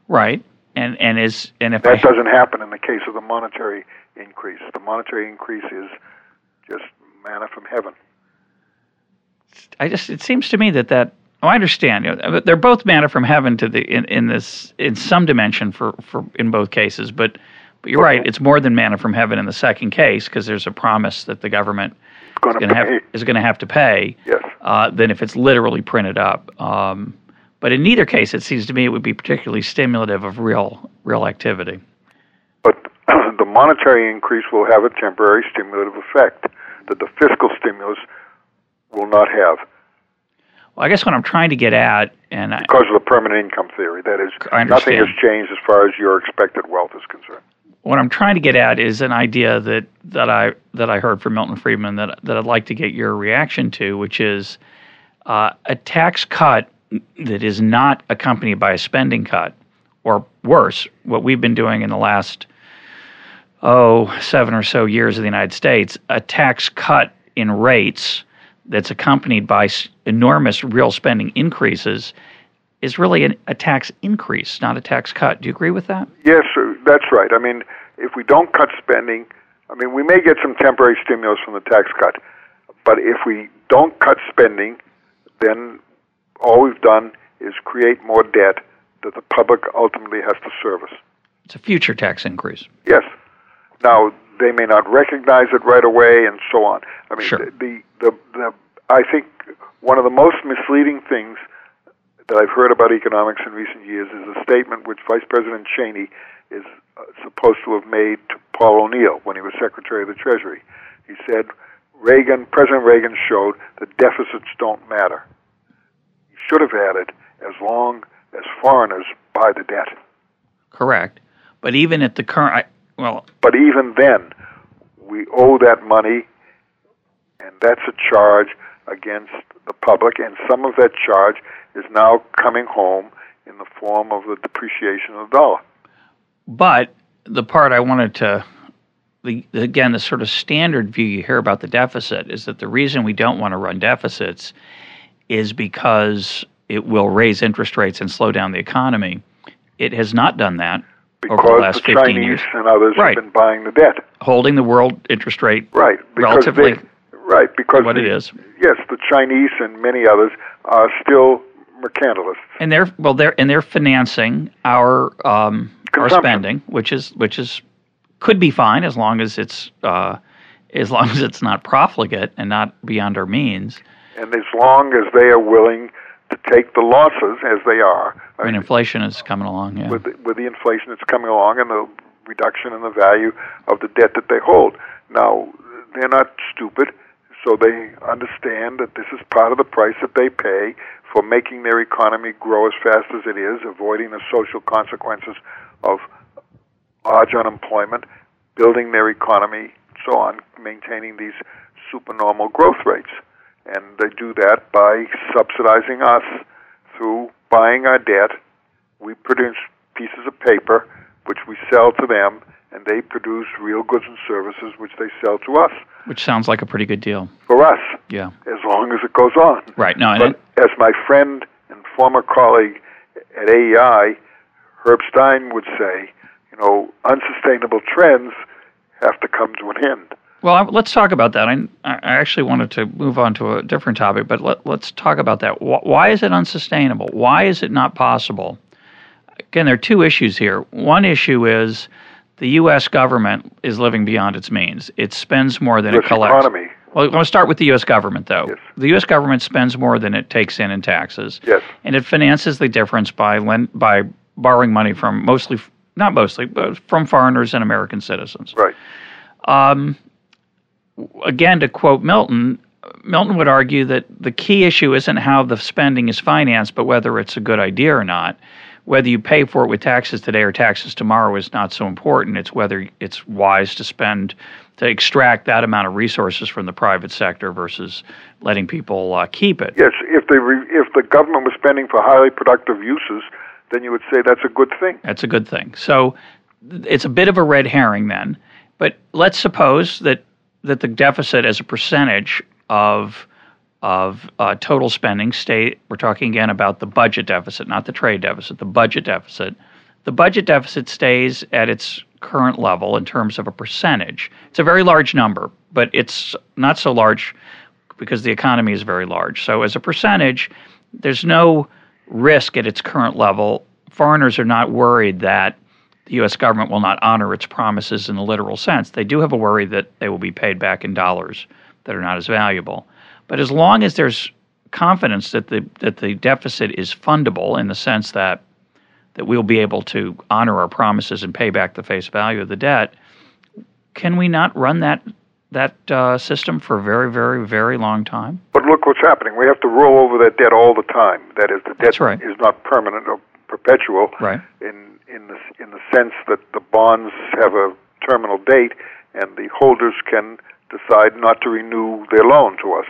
right? And and is and if That I, doesn't happen in the case of the monetary increase. The monetary increase is just manna from heaven. I just it seems to me that that oh, I understand. You know, they're both manna from heaven to the in, in this in some dimension for, for in both cases, but but you're right. It's more than manna from heaven in the second case because there's a promise that the government going is going to have is going to have to pay. Yes. Uh, than if it's literally printed up. Um, but in neither case, it seems to me it would be particularly stimulative of real real activity. But the monetary increase will have a temporary stimulative effect that the fiscal stimulus will not have Well, I guess what I'm trying to get at, and I, because of the permanent income theory. That is, nothing has changed as far as your expected wealth is concerned. what I'm trying to get at is an idea that, that I that I heard from Milton Friedman that that I'd like to get your reaction to, which is uh, a tax cut that is not accompanied by a spending cut, or worse, what we've been doing in the last oh seven or so years of the United States, a tax cut in rates that's accompanied by enormous real spending increases is really an, a tax increase, not a tax cut. Do you agree with that? Yes, sir, that's right. I mean, if we don't cut spending, I mean, we may get some temporary stimulus from the tax cut, but if we don't cut spending, then all we've done is create more debt that the public ultimately has to service. It's a future tax increase. Yes. Now they may not recognize it right away, and so on. I mean, Sure. the, the the I think one of the most misleading things that I've heard about economics in recent years is a statement which Vice President Cheney is uh, supposed to have made to Paul O'Neill when he was Secretary of the Treasury. He said, "Reagan, President Reagan showed that deficits don't matter." He should have added, "As long as foreigners buy the debt." Correct. But even at the current, well, But even then, we owe that money, and that's a charge against the public, and some of that charge is now coming home in the form of the depreciation of the dollar. but the part I wanted to, the, again, the sort of standard view you hear about the deficit is that the reason we don't want to run deficits is because it will raise interest rates and slow down the economy. It has not done that over the Because last the 15 Chinese years, and others Right. have been buying the debt. holding the world interest rate Right. Because relatively they, right. Because what the, it is. Yes, the Chinese and many others are still mercantilists. and they're well they're and they're financing our um, our spending, which is which is could be fine as long as it's uh, as long as it's not profligate and not beyond our means. And as long as they are willing to take the losses, as they are, I mean, inflation is coming along. Yeah, with the, with the inflation that's coming along and the reduction in the value of the debt that they hold. Now, they're not stupid, so they understand that this is part of the price that they pay for making their economy grow as fast as it is, avoiding the social consequences of large unemployment, building their economy, so on, maintaining these supernormal growth rates. And they do that by subsidizing us through buying our debt. We produce pieces of paper which we sell to them, and they produce real goods and services which they sell to us. Which sounds like a pretty good deal for us. Yeah. As long as it goes on. Right. No. But as my friend and former colleague at AEI, Herb Stein would say, you know, unsustainable trends have to come to an end. Well, let's talk about that. I, I actually wanted to move on to a different topic, but let, us talk about that. Why is it unsustainable? Why is it not possible? Again, there are two issues here. One issue is the U.S. government is living beyond its means. It spends more than it collects. Economy. Well, I'm going to start with the U.S. government, though. Yes. The U.S. government spends more than it takes in in taxes. Yes. And it finances the difference by lend, by borrowing money from mostly, not mostly, but from foreigners and American citizens. Right. Um, again, to quote Milton, Milton would argue that the key issue isn't how the spending is financed, but whether it's a good idea or not. Whether you pay for it with taxes today or taxes tomorrow is not so important. It's whether it's wise to spend to extract that amount of resources from the private sector versus letting people uh, keep it. Yes, if the re- if the government was spending for highly productive uses, then you would say that's a good thing. That's a good thing. So it's a bit of a red herring then. But let's suppose that that the deficit as a percentage of of uh, total spending stay we're talking again about the budget deficit not the trade deficit the budget deficit. The budget deficit stays at its current level in terms of a percentage. It's a very large number but it's not so large because the economy is very large. So as a percentage there's no risk at its current level. Foreigners are not worried that the U.S. government will not honor its promises in the literal sense. They do have a worry that they will be paid back in dollars that are not as valuable. But as long as there's confidence that the that the deficit is fundable in the sense that that we'll be able to honor our promises and pay back the face value of the debt, can we not run that that uh, system for a very, very, very long time? But look what's happening. We have to roll over that debt all the time. That is, the debt right. is not permanent or perpetual. Right. In in the in the sense that the bonds have a terminal date, and the holders can decide not to renew their loan to us.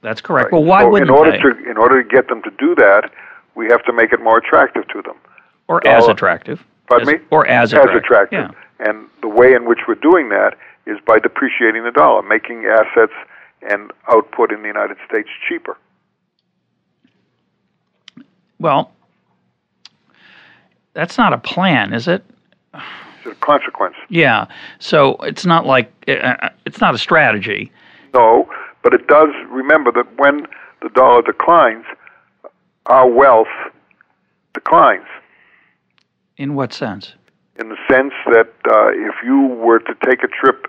That's correct. Right. Well, why so wouldn't in order they? to in order to get them to do that, we have to make it more attractive to them. or dollar- as attractive. Pardon As- me? Or as attractive. As attractive. attractive. Yeah. And the way in which we're doing that is by depreciating the dollar, making assets and output in the United States cheaper. Well, that's not a plan, is it? It's a consequence. Yeah. So it's not like uh, it's not a strategy. No, but it does remember that when the dollar declines, our wealth declines. In what sense? In the sense that uh, if you were to take a trip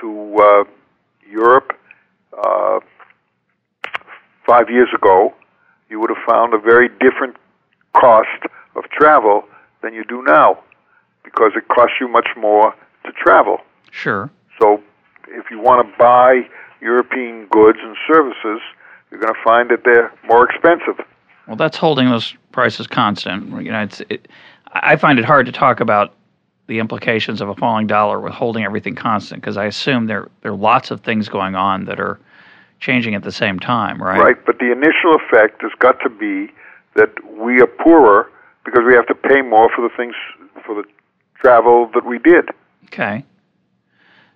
to uh, Europe uh, five years ago, you would have found a very different cost of travel than you do now because it costs you much more to travel. Sure. So if you want to buy European goods and services, you're going to find that they're more expensive. Well, that's holding those prices constant. You know, it's, it, I find it hard to talk about the implications of a falling dollar with holding everything constant because I assume there there are lots of things going on that are changing at the same time, right? Right, but the initial effect has got to be that we are poorer because we have to pay more for the things for the travel that we did. Okay.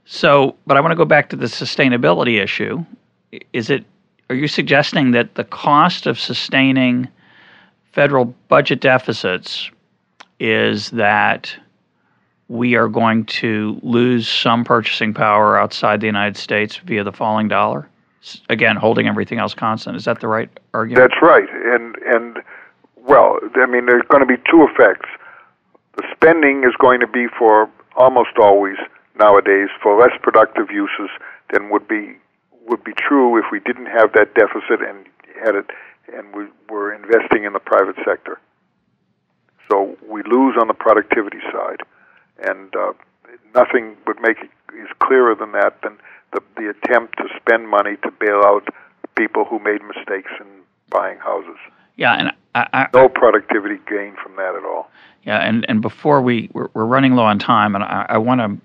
So, but I want to go back to the sustainability issue. Is it are you suggesting that the cost of sustaining federal budget deficits is that we are going to lose some purchasing power outside the United States via the falling dollar? Again, holding everything else constant. Is that the right argument? That's right, and and well, I mean, there's going to be two effects. The spending is going to be for almost always nowadays for less productive uses than would be would be true if we didn't have that deficit and had it and we were investing in the private sector. So we lose on the productivity side. and uh, nothing would make it is clearer than that than the the attempt to spend money to bail out people who made mistakes in buying houses. Yeah, and I, I, no productivity gain from that at all. Yeah, and, and before we we're, we're running low on time, and I want to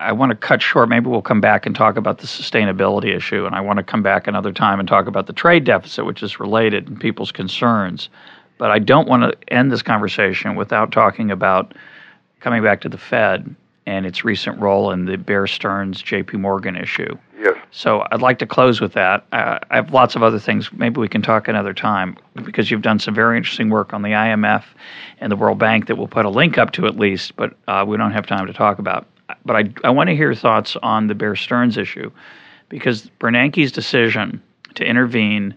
I want to cut short. Maybe we'll come back and talk about the sustainability issue, and I want to come back another time and talk about the trade deficit, which is related and people's concerns. But I don't want to end this conversation without talking about coming back to the Fed and its recent role in the Bear Stearns J.P. Morgan issue. Yes. So I'd like to close with that. Uh, I have lots of other things. Maybe we can talk another time because you've done some very interesting work on the IMF and the World Bank that we'll put a link up to at least, but uh, we don't have time to talk about. But I, I want to hear your thoughts on the Bear Stearns issue because Bernanke's decision to intervene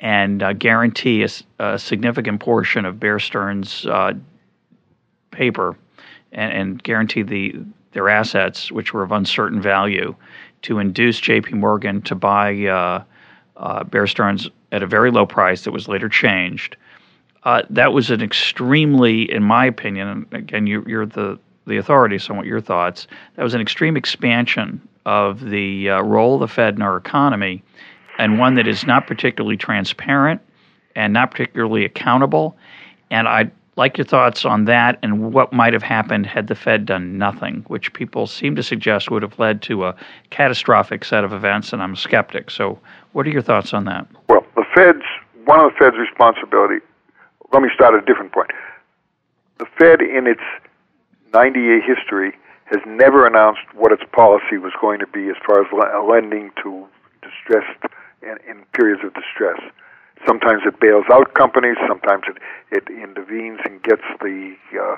and uh, guarantee a, a, significant portion of Bear Stearns' uh, paper and, and guarantee the their assets, which were of uncertain value, to induce J.P. Morgan to buy uh, uh, Bear Stearns at a very low price that was later changed. Uh, that was an extremely, in my opinion, again, you, are the the authority, so I want your thoughts. That was an extreme expansion of the uh, role of the Fed in our economy, and one that is not particularly transparent and not particularly accountable. And I'd like your thoughts on that and what might have happened had the Fed done nothing, which people seem to suggest would have led to a catastrophic set of events, and I'm a skeptic. So, what are your thoughts on that? Well, the Fed's one of the Fed's responsibility. Let me start at a different point. The Fed, in its 90 year history, has never announced what its policy was going to be as far as lending to distressed and in periods of distress. Sometimes it bails out companies. Sometimes it it intervenes and gets the uh,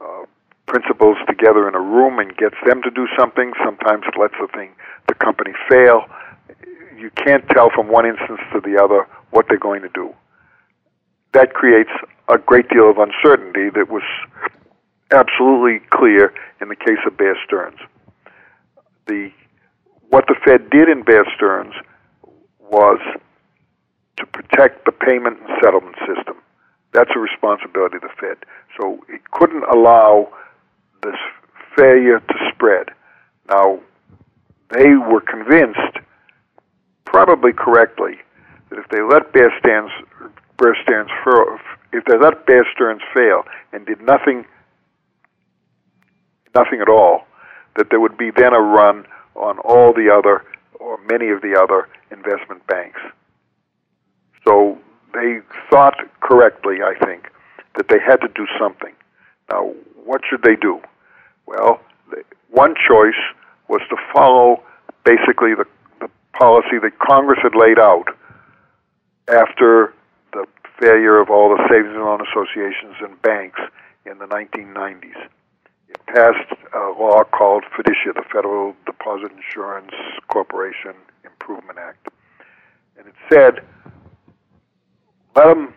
uh, principals together in a room and gets them to do something. Sometimes it lets the thing the company fail. You can't tell from one instance to the other what they're going to do. That creates a great deal of uncertainty that was absolutely clear in the case of Bear Stearns. The what the Fed did in Bear Stearns was to protect the payment and settlement system. That's a responsibility of the Fed. So it couldn't allow this failure to spread. Now, they were convinced, probably correctly, that if they let Bear Stearns, Bear Stearns if they let Bear Stearns fail and did nothing, nothing at all, that there would be then a run on all the other or many of the other investment banks. So they thought correctly, I think, that they had to do something. Now, what should they do? Well, one choice was to follow basically the, the policy that Congress had laid out after the failure of all the savings and loan associations and banks in the 1990s. It passed a law called FDICIA, the Federal Deposit Insurance Corporation Improvement Act. And it said let them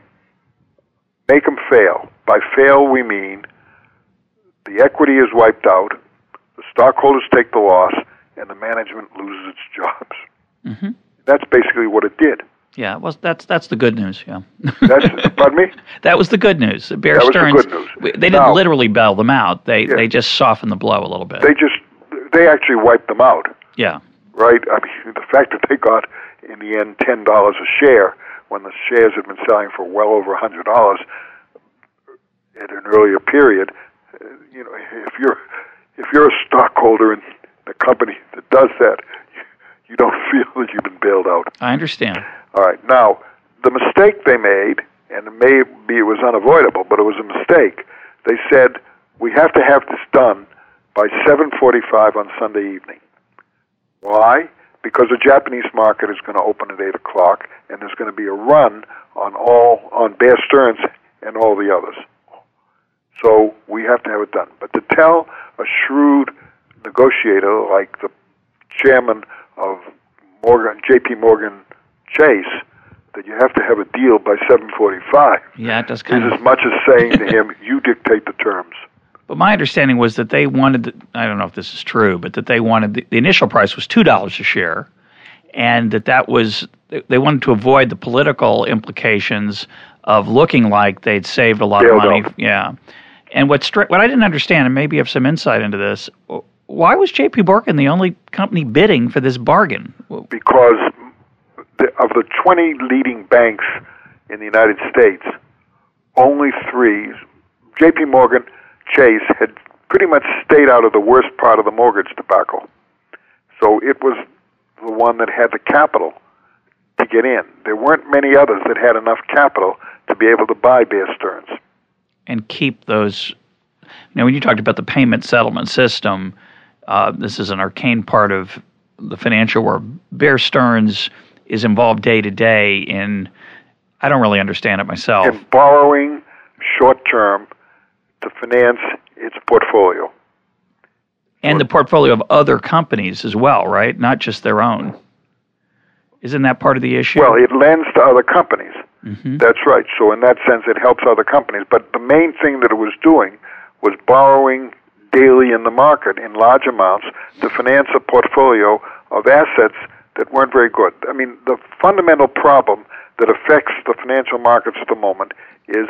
make them fail. By fail, we mean the equity is wiped out, the stockholders take the loss, and the management loses its jobs. Mm-hmm. That's basically what it did. Yeah, well, that's that's the good news. Yeah. that's pardon me. That was the good news. Bear that Stearns. Was the good news. They didn't now, literally bail them out. They yeah. they just softened the blow a little bit. They just they actually wiped them out. Yeah. Right. I mean, the fact that they got in the end ten dollars a share when the shares had been selling for well over a hundred dollars at an earlier period. You know, if you're if you're a stockholder in the company that does that, you don't feel that you've been bailed out. I understand. All right. Now, the mistake they made, and maybe it was unavoidable, but it was a mistake. They said we have to have this done by 7:45 on Sunday evening. Why? Because the Japanese market is going to open at eight o'clock, and there's going to be a run on all on Bear Stearns and all the others. So we have to have it done. But to tell a shrewd negotiator like the chairman of Morgan, J.P. Morgan Chase that you have to have a deal by 7:45. Yeah, it does kind is of as much as saying to him, "You dictate the terms." But my understanding was that they wanted, I don't know if this is true, but that they wanted, the, the initial price was $2 a share. And that that was, they wanted to avoid the political implications of looking like they'd saved a lot of money. Yeah. And what stri- what I didn't understand, and maybe you have some insight into this, why was J.P. Morgan the only company bidding for this bargain? Because the, of the 20 leading banks in the United States, only three, J.P. Morgan, Chase, had pretty much stayed out of the worst part of the mortgage debacle. So it was the one that had the capital to get in. There weren't many others that had enough capital to be able to buy Bear Stearns. And keep those. Now, when you talked about the payment settlement system, uh, this is an arcane part of the financial world. Bear Stearns is involved day to day in. I don't really understand it myself. In borrowing short term to finance its portfolio. And the portfolio of other companies as well, right? Not just their own. Isn't that part of the issue? Well, it lends to other companies. Mm-hmm. That's right. So, in that sense, it helps other companies. But the main thing that it was doing was borrowing daily in the market in large amounts to finance a portfolio of assets that weren't very good. I mean, the fundamental problem that affects the financial markets at the moment is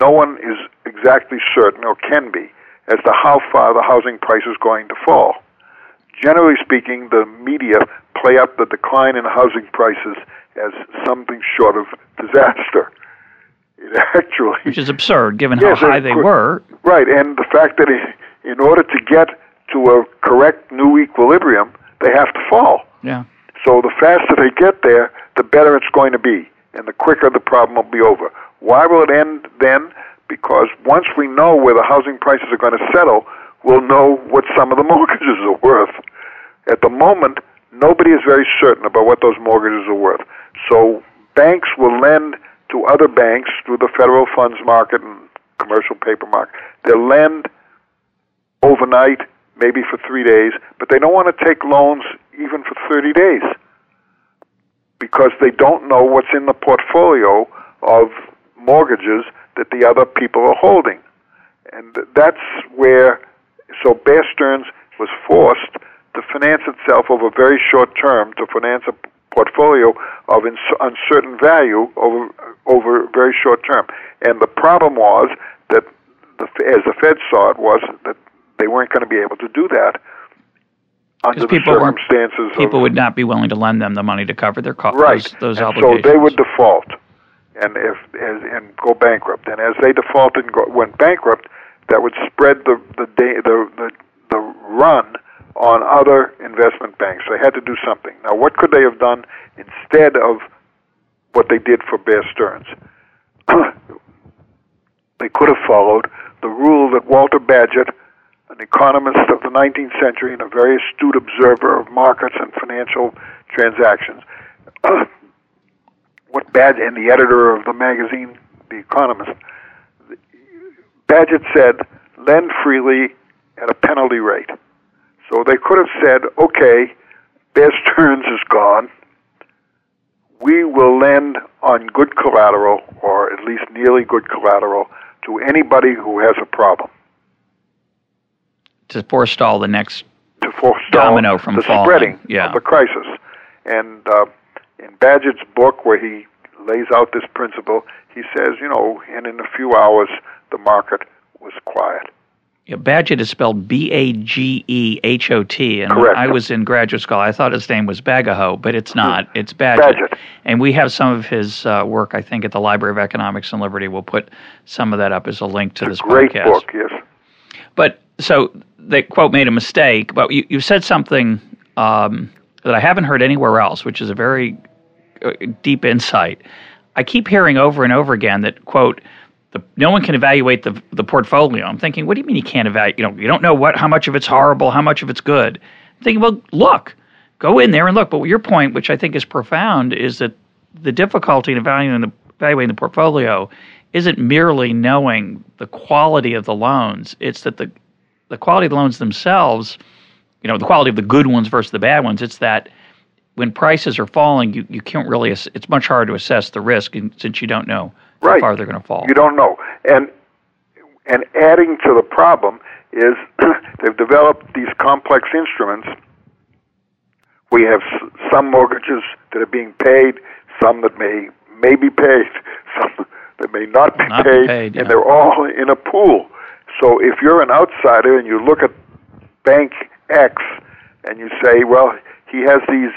no one is exactly certain or can be as to how far the housing price is going to fall. Generally speaking, the media play up the decline in housing prices as something short of disaster. It actually, which is absurd given yes, how high they were. Right, and the fact that in order to get to a correct new equilibrium, they have to fall. Yeah. So the faster they get there, the better it's going to be, and the quicker the problem will be over. Why will it end then? Because once we know where the housing prices are going to settle, we'll know what some of the mortgages are worth. At the moment, nobody is very certain about what those mortgages are worth. So banks will lend to other banks through the federal funds market and commercial paper market. They'll lend overnight, maybe for three days, but they don't want to take loans even for 30 days because they don't know what's in the portfolio of mortgages that the other people are holding. And that's where, so Bear Stearns was forced to finance itself over a very short term to finance a portfolio of uncertain value over over a very short term. And the problem was that, the, as the Fed saw it, was that they weren't going to be able to do that under the circumstances. People of, would not be willing to lend them the money to cover their costs. Right. Those, those and obligations. So they would default, and if and go bankrupt. And as they defaulted and go, went bankrupt, that would spread the the day, the, the the run on other investment banks. They had to do something. Now, what could they have done instead of what they did for Bear Stearns? they could have followed the rule that Walter Bagehot an economist of the 19th century and a very astute observer of markets and financial transactions. what Bad and the editor of the magazine, The Economist, Bagehot said, lend freely at a penalty rate. So they could have said, okay, Bear Stearns is gone. We will lend on good collateral, or at least nearly good collateral, to anybody who has a problem to forestall the next to forestall domino from the falling. spreading yeah. of the crisis. And uh, in Bagehot's book, where he lays out this principle, he says, you know, and in a few hours the market was quiet. Yeah, Bagehot is spelled B A G E H O T, and Correct. when I was in graduate school, I thought his name was Bagaho, but it's not. It's Bagehot. Bagehot. And we have some of his uh, work, I think, at the Library of Economics and Liberty. We'll put some of that up as a link to it's this great podcast. book, yes. But so they quote made a mistake, but you, you said something um, that I haven't heard anywhere else, which is a very Uh, deep insight. I keep hearing over and over again that quote the, no one can evaluate the the portfolio. I'm thinking, what do you mean you can't evaluate? You know, you don't know what how much of it's horrible, how much of it's good. I'm thinking, well, look, go in there and look. But your point, which I think is profound, is that the difficulty in evaluating the evaluating the portfolio isn't merely knowing the quality of the loans. It's that the the quality of the loans themselves, you know, the quality of the good ones versus the bad ones, it's that when prices are falling, you, you can't really, it's much harder to assess the risk since you don't know how right. far they're going to fall. You don't know. And, and adding to the problem is they've developed these complex instruments. We have some mortgages that are being paid, some that may, may be paid, some that may not be not paid, be paid yeah. and they're all in a pool So if you're an outsider and you look at Bank X and you say, well, he has these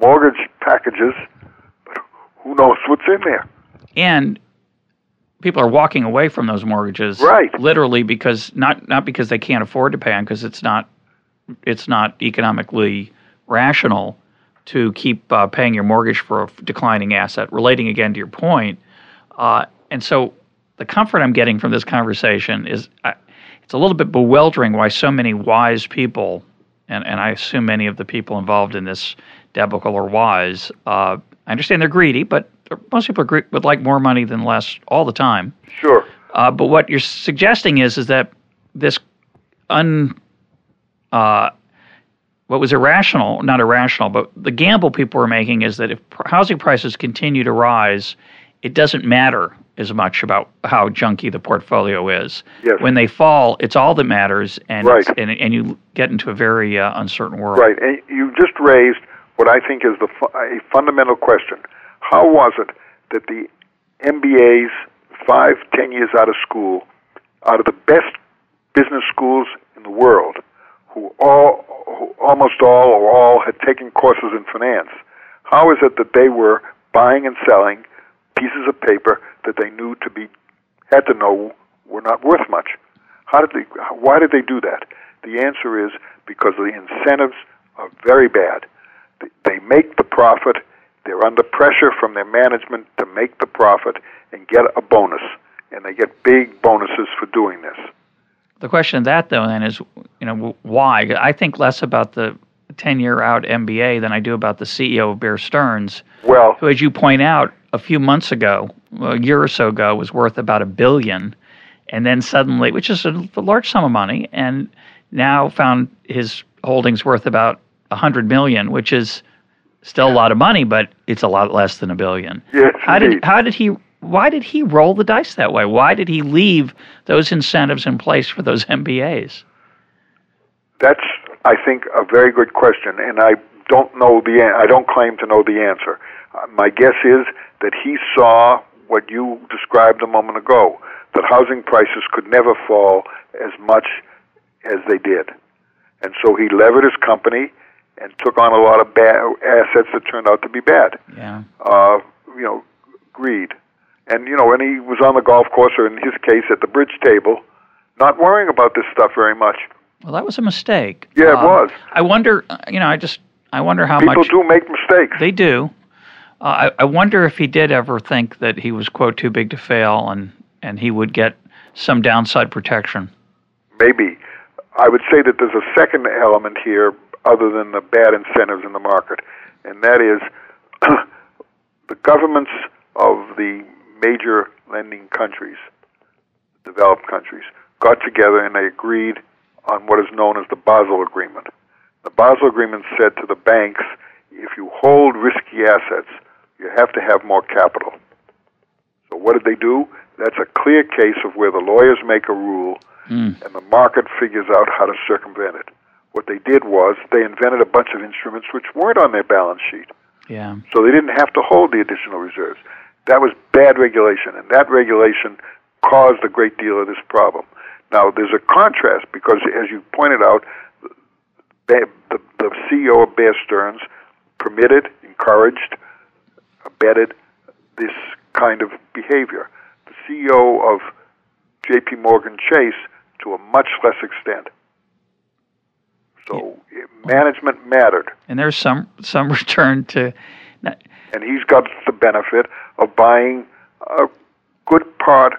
mortgage packages, but who knows what's in there? And people are walking away from those mortgages, right? Literally because not not because they can't afford to pay them, because it's not it's not economically rational to keep uh, paying your mortgage for a declining asset. Relating again to your point, uh, and so the comfort I'm getting from this conversation is uh, it's a little bit bewildering why so many wise people, and, and I assume many of the people involved in this debacle are wise. Uh, I understand they're greedy, but most people agree, would like more money than less all the time. Sure. Uh, but what you're suggesting is is that this un uh, what was irrational, not irrational, but the gamble people were making is that if housing prices continue to rise, it doesn't matter as much about how junky the portfolio is. Yes. When they fall, it's all that matters, and right. and and you get into a very uh, uncertain world. Right, and you just raised what I think is the fu- a fundamental question. How was it that the MBAs, five, ten years out of school, out of the best business schools in the world, who all, who almost all or all had taken courses in finance, how is it that they were buying and selling pieces of paper that they knew to be had to know were not worth much? How did they? Why did they do that? The answer is because the incentives are very bad. They make the profit. They're under pressure from their management to make the profit and get a bonus, and they get big bonuses for doing this. The question of that, though, then is, you know, why? I think less about the 10 year out MBA than I do about the CEO of Bear Stearns. Well, who, as you point out, a few months ago, a year or so ago, was worth about a billion, and then suddenly, which is a, large sum of money, and now found his holdings worth about a hundred million, which is still a lot of money, but it's a lot less than a billion. Yes, how indeed. did how did he why did he roll the dice that way? Why did he leave those incentives in place for those MBAs? That's, I think, a very good question, and I don't know the. I don't claim to know the answer. Uh, my guess is that he saw what you described a moment ago: that housing prices could never fall as much as they did, and so he levered his company and took on a lot of bad assets that turned out to be bad. Yeah. Uh, you know, greed. And you know, when he was on the golf course, or in his case, at the bridge table, not worrying about this stuff very much. Well, that was a mistake. Yeah, it Um, was. I wonder. You know, I just I wonder how People much People do make mistakes. they do. Uh, I, I wonder if he did ever think that he was quote too big to fail, and and he would get some downside protection. Maybe. I would say that there's a second element here, other than the bad incentives in the market, and that is the governments of the major lending countries, developed countries, got together and they agreed on what is known as the Basel Agreement. The Basel Agreement said to the banks, if you hold risky assets, you have to have more capital. So what did they do? That's a clear case of where the lawyers make a rule hmm. and the market figures out how to circumvent it. What they did was they invented a bunch of instruments which weren't on their balance sheet. Yeah. So they didn't have to hold the additional reserves. That was bad regulation, and that regulation caused a great deal of this problem. Now, there's a contrast because, as you pointed out, the, the, the CEO of Bear Stearns permitted, encouraged, abetted this kind of behavior. The CEO of J.P. Morgan Chase, to a much less extent. So yeah. management mattered. And there's some some return to. And he's got the benefit of buying a good part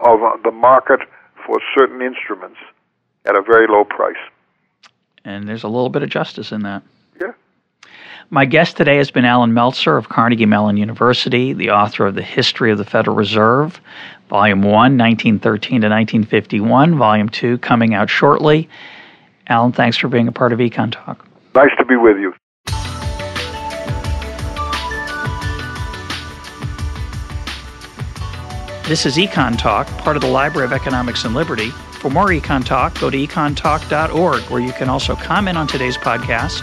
of the market for certain instruments at a very low price. And there's a little bit of justice in that. My guest today has been Allan Meltzer of Carnegie Mellon University, the author of The History of the Federal Reserve, Volume 1, 1913 to 1951, Volume 2, coming out shortly. Alan, thanks for being a part of Econ Talk. Nice to be with you. This is Econ Talk, part of the Library of Economics and Liberty. For more Econ Talk, go to econtalk.org, where you can also comment on today's podcast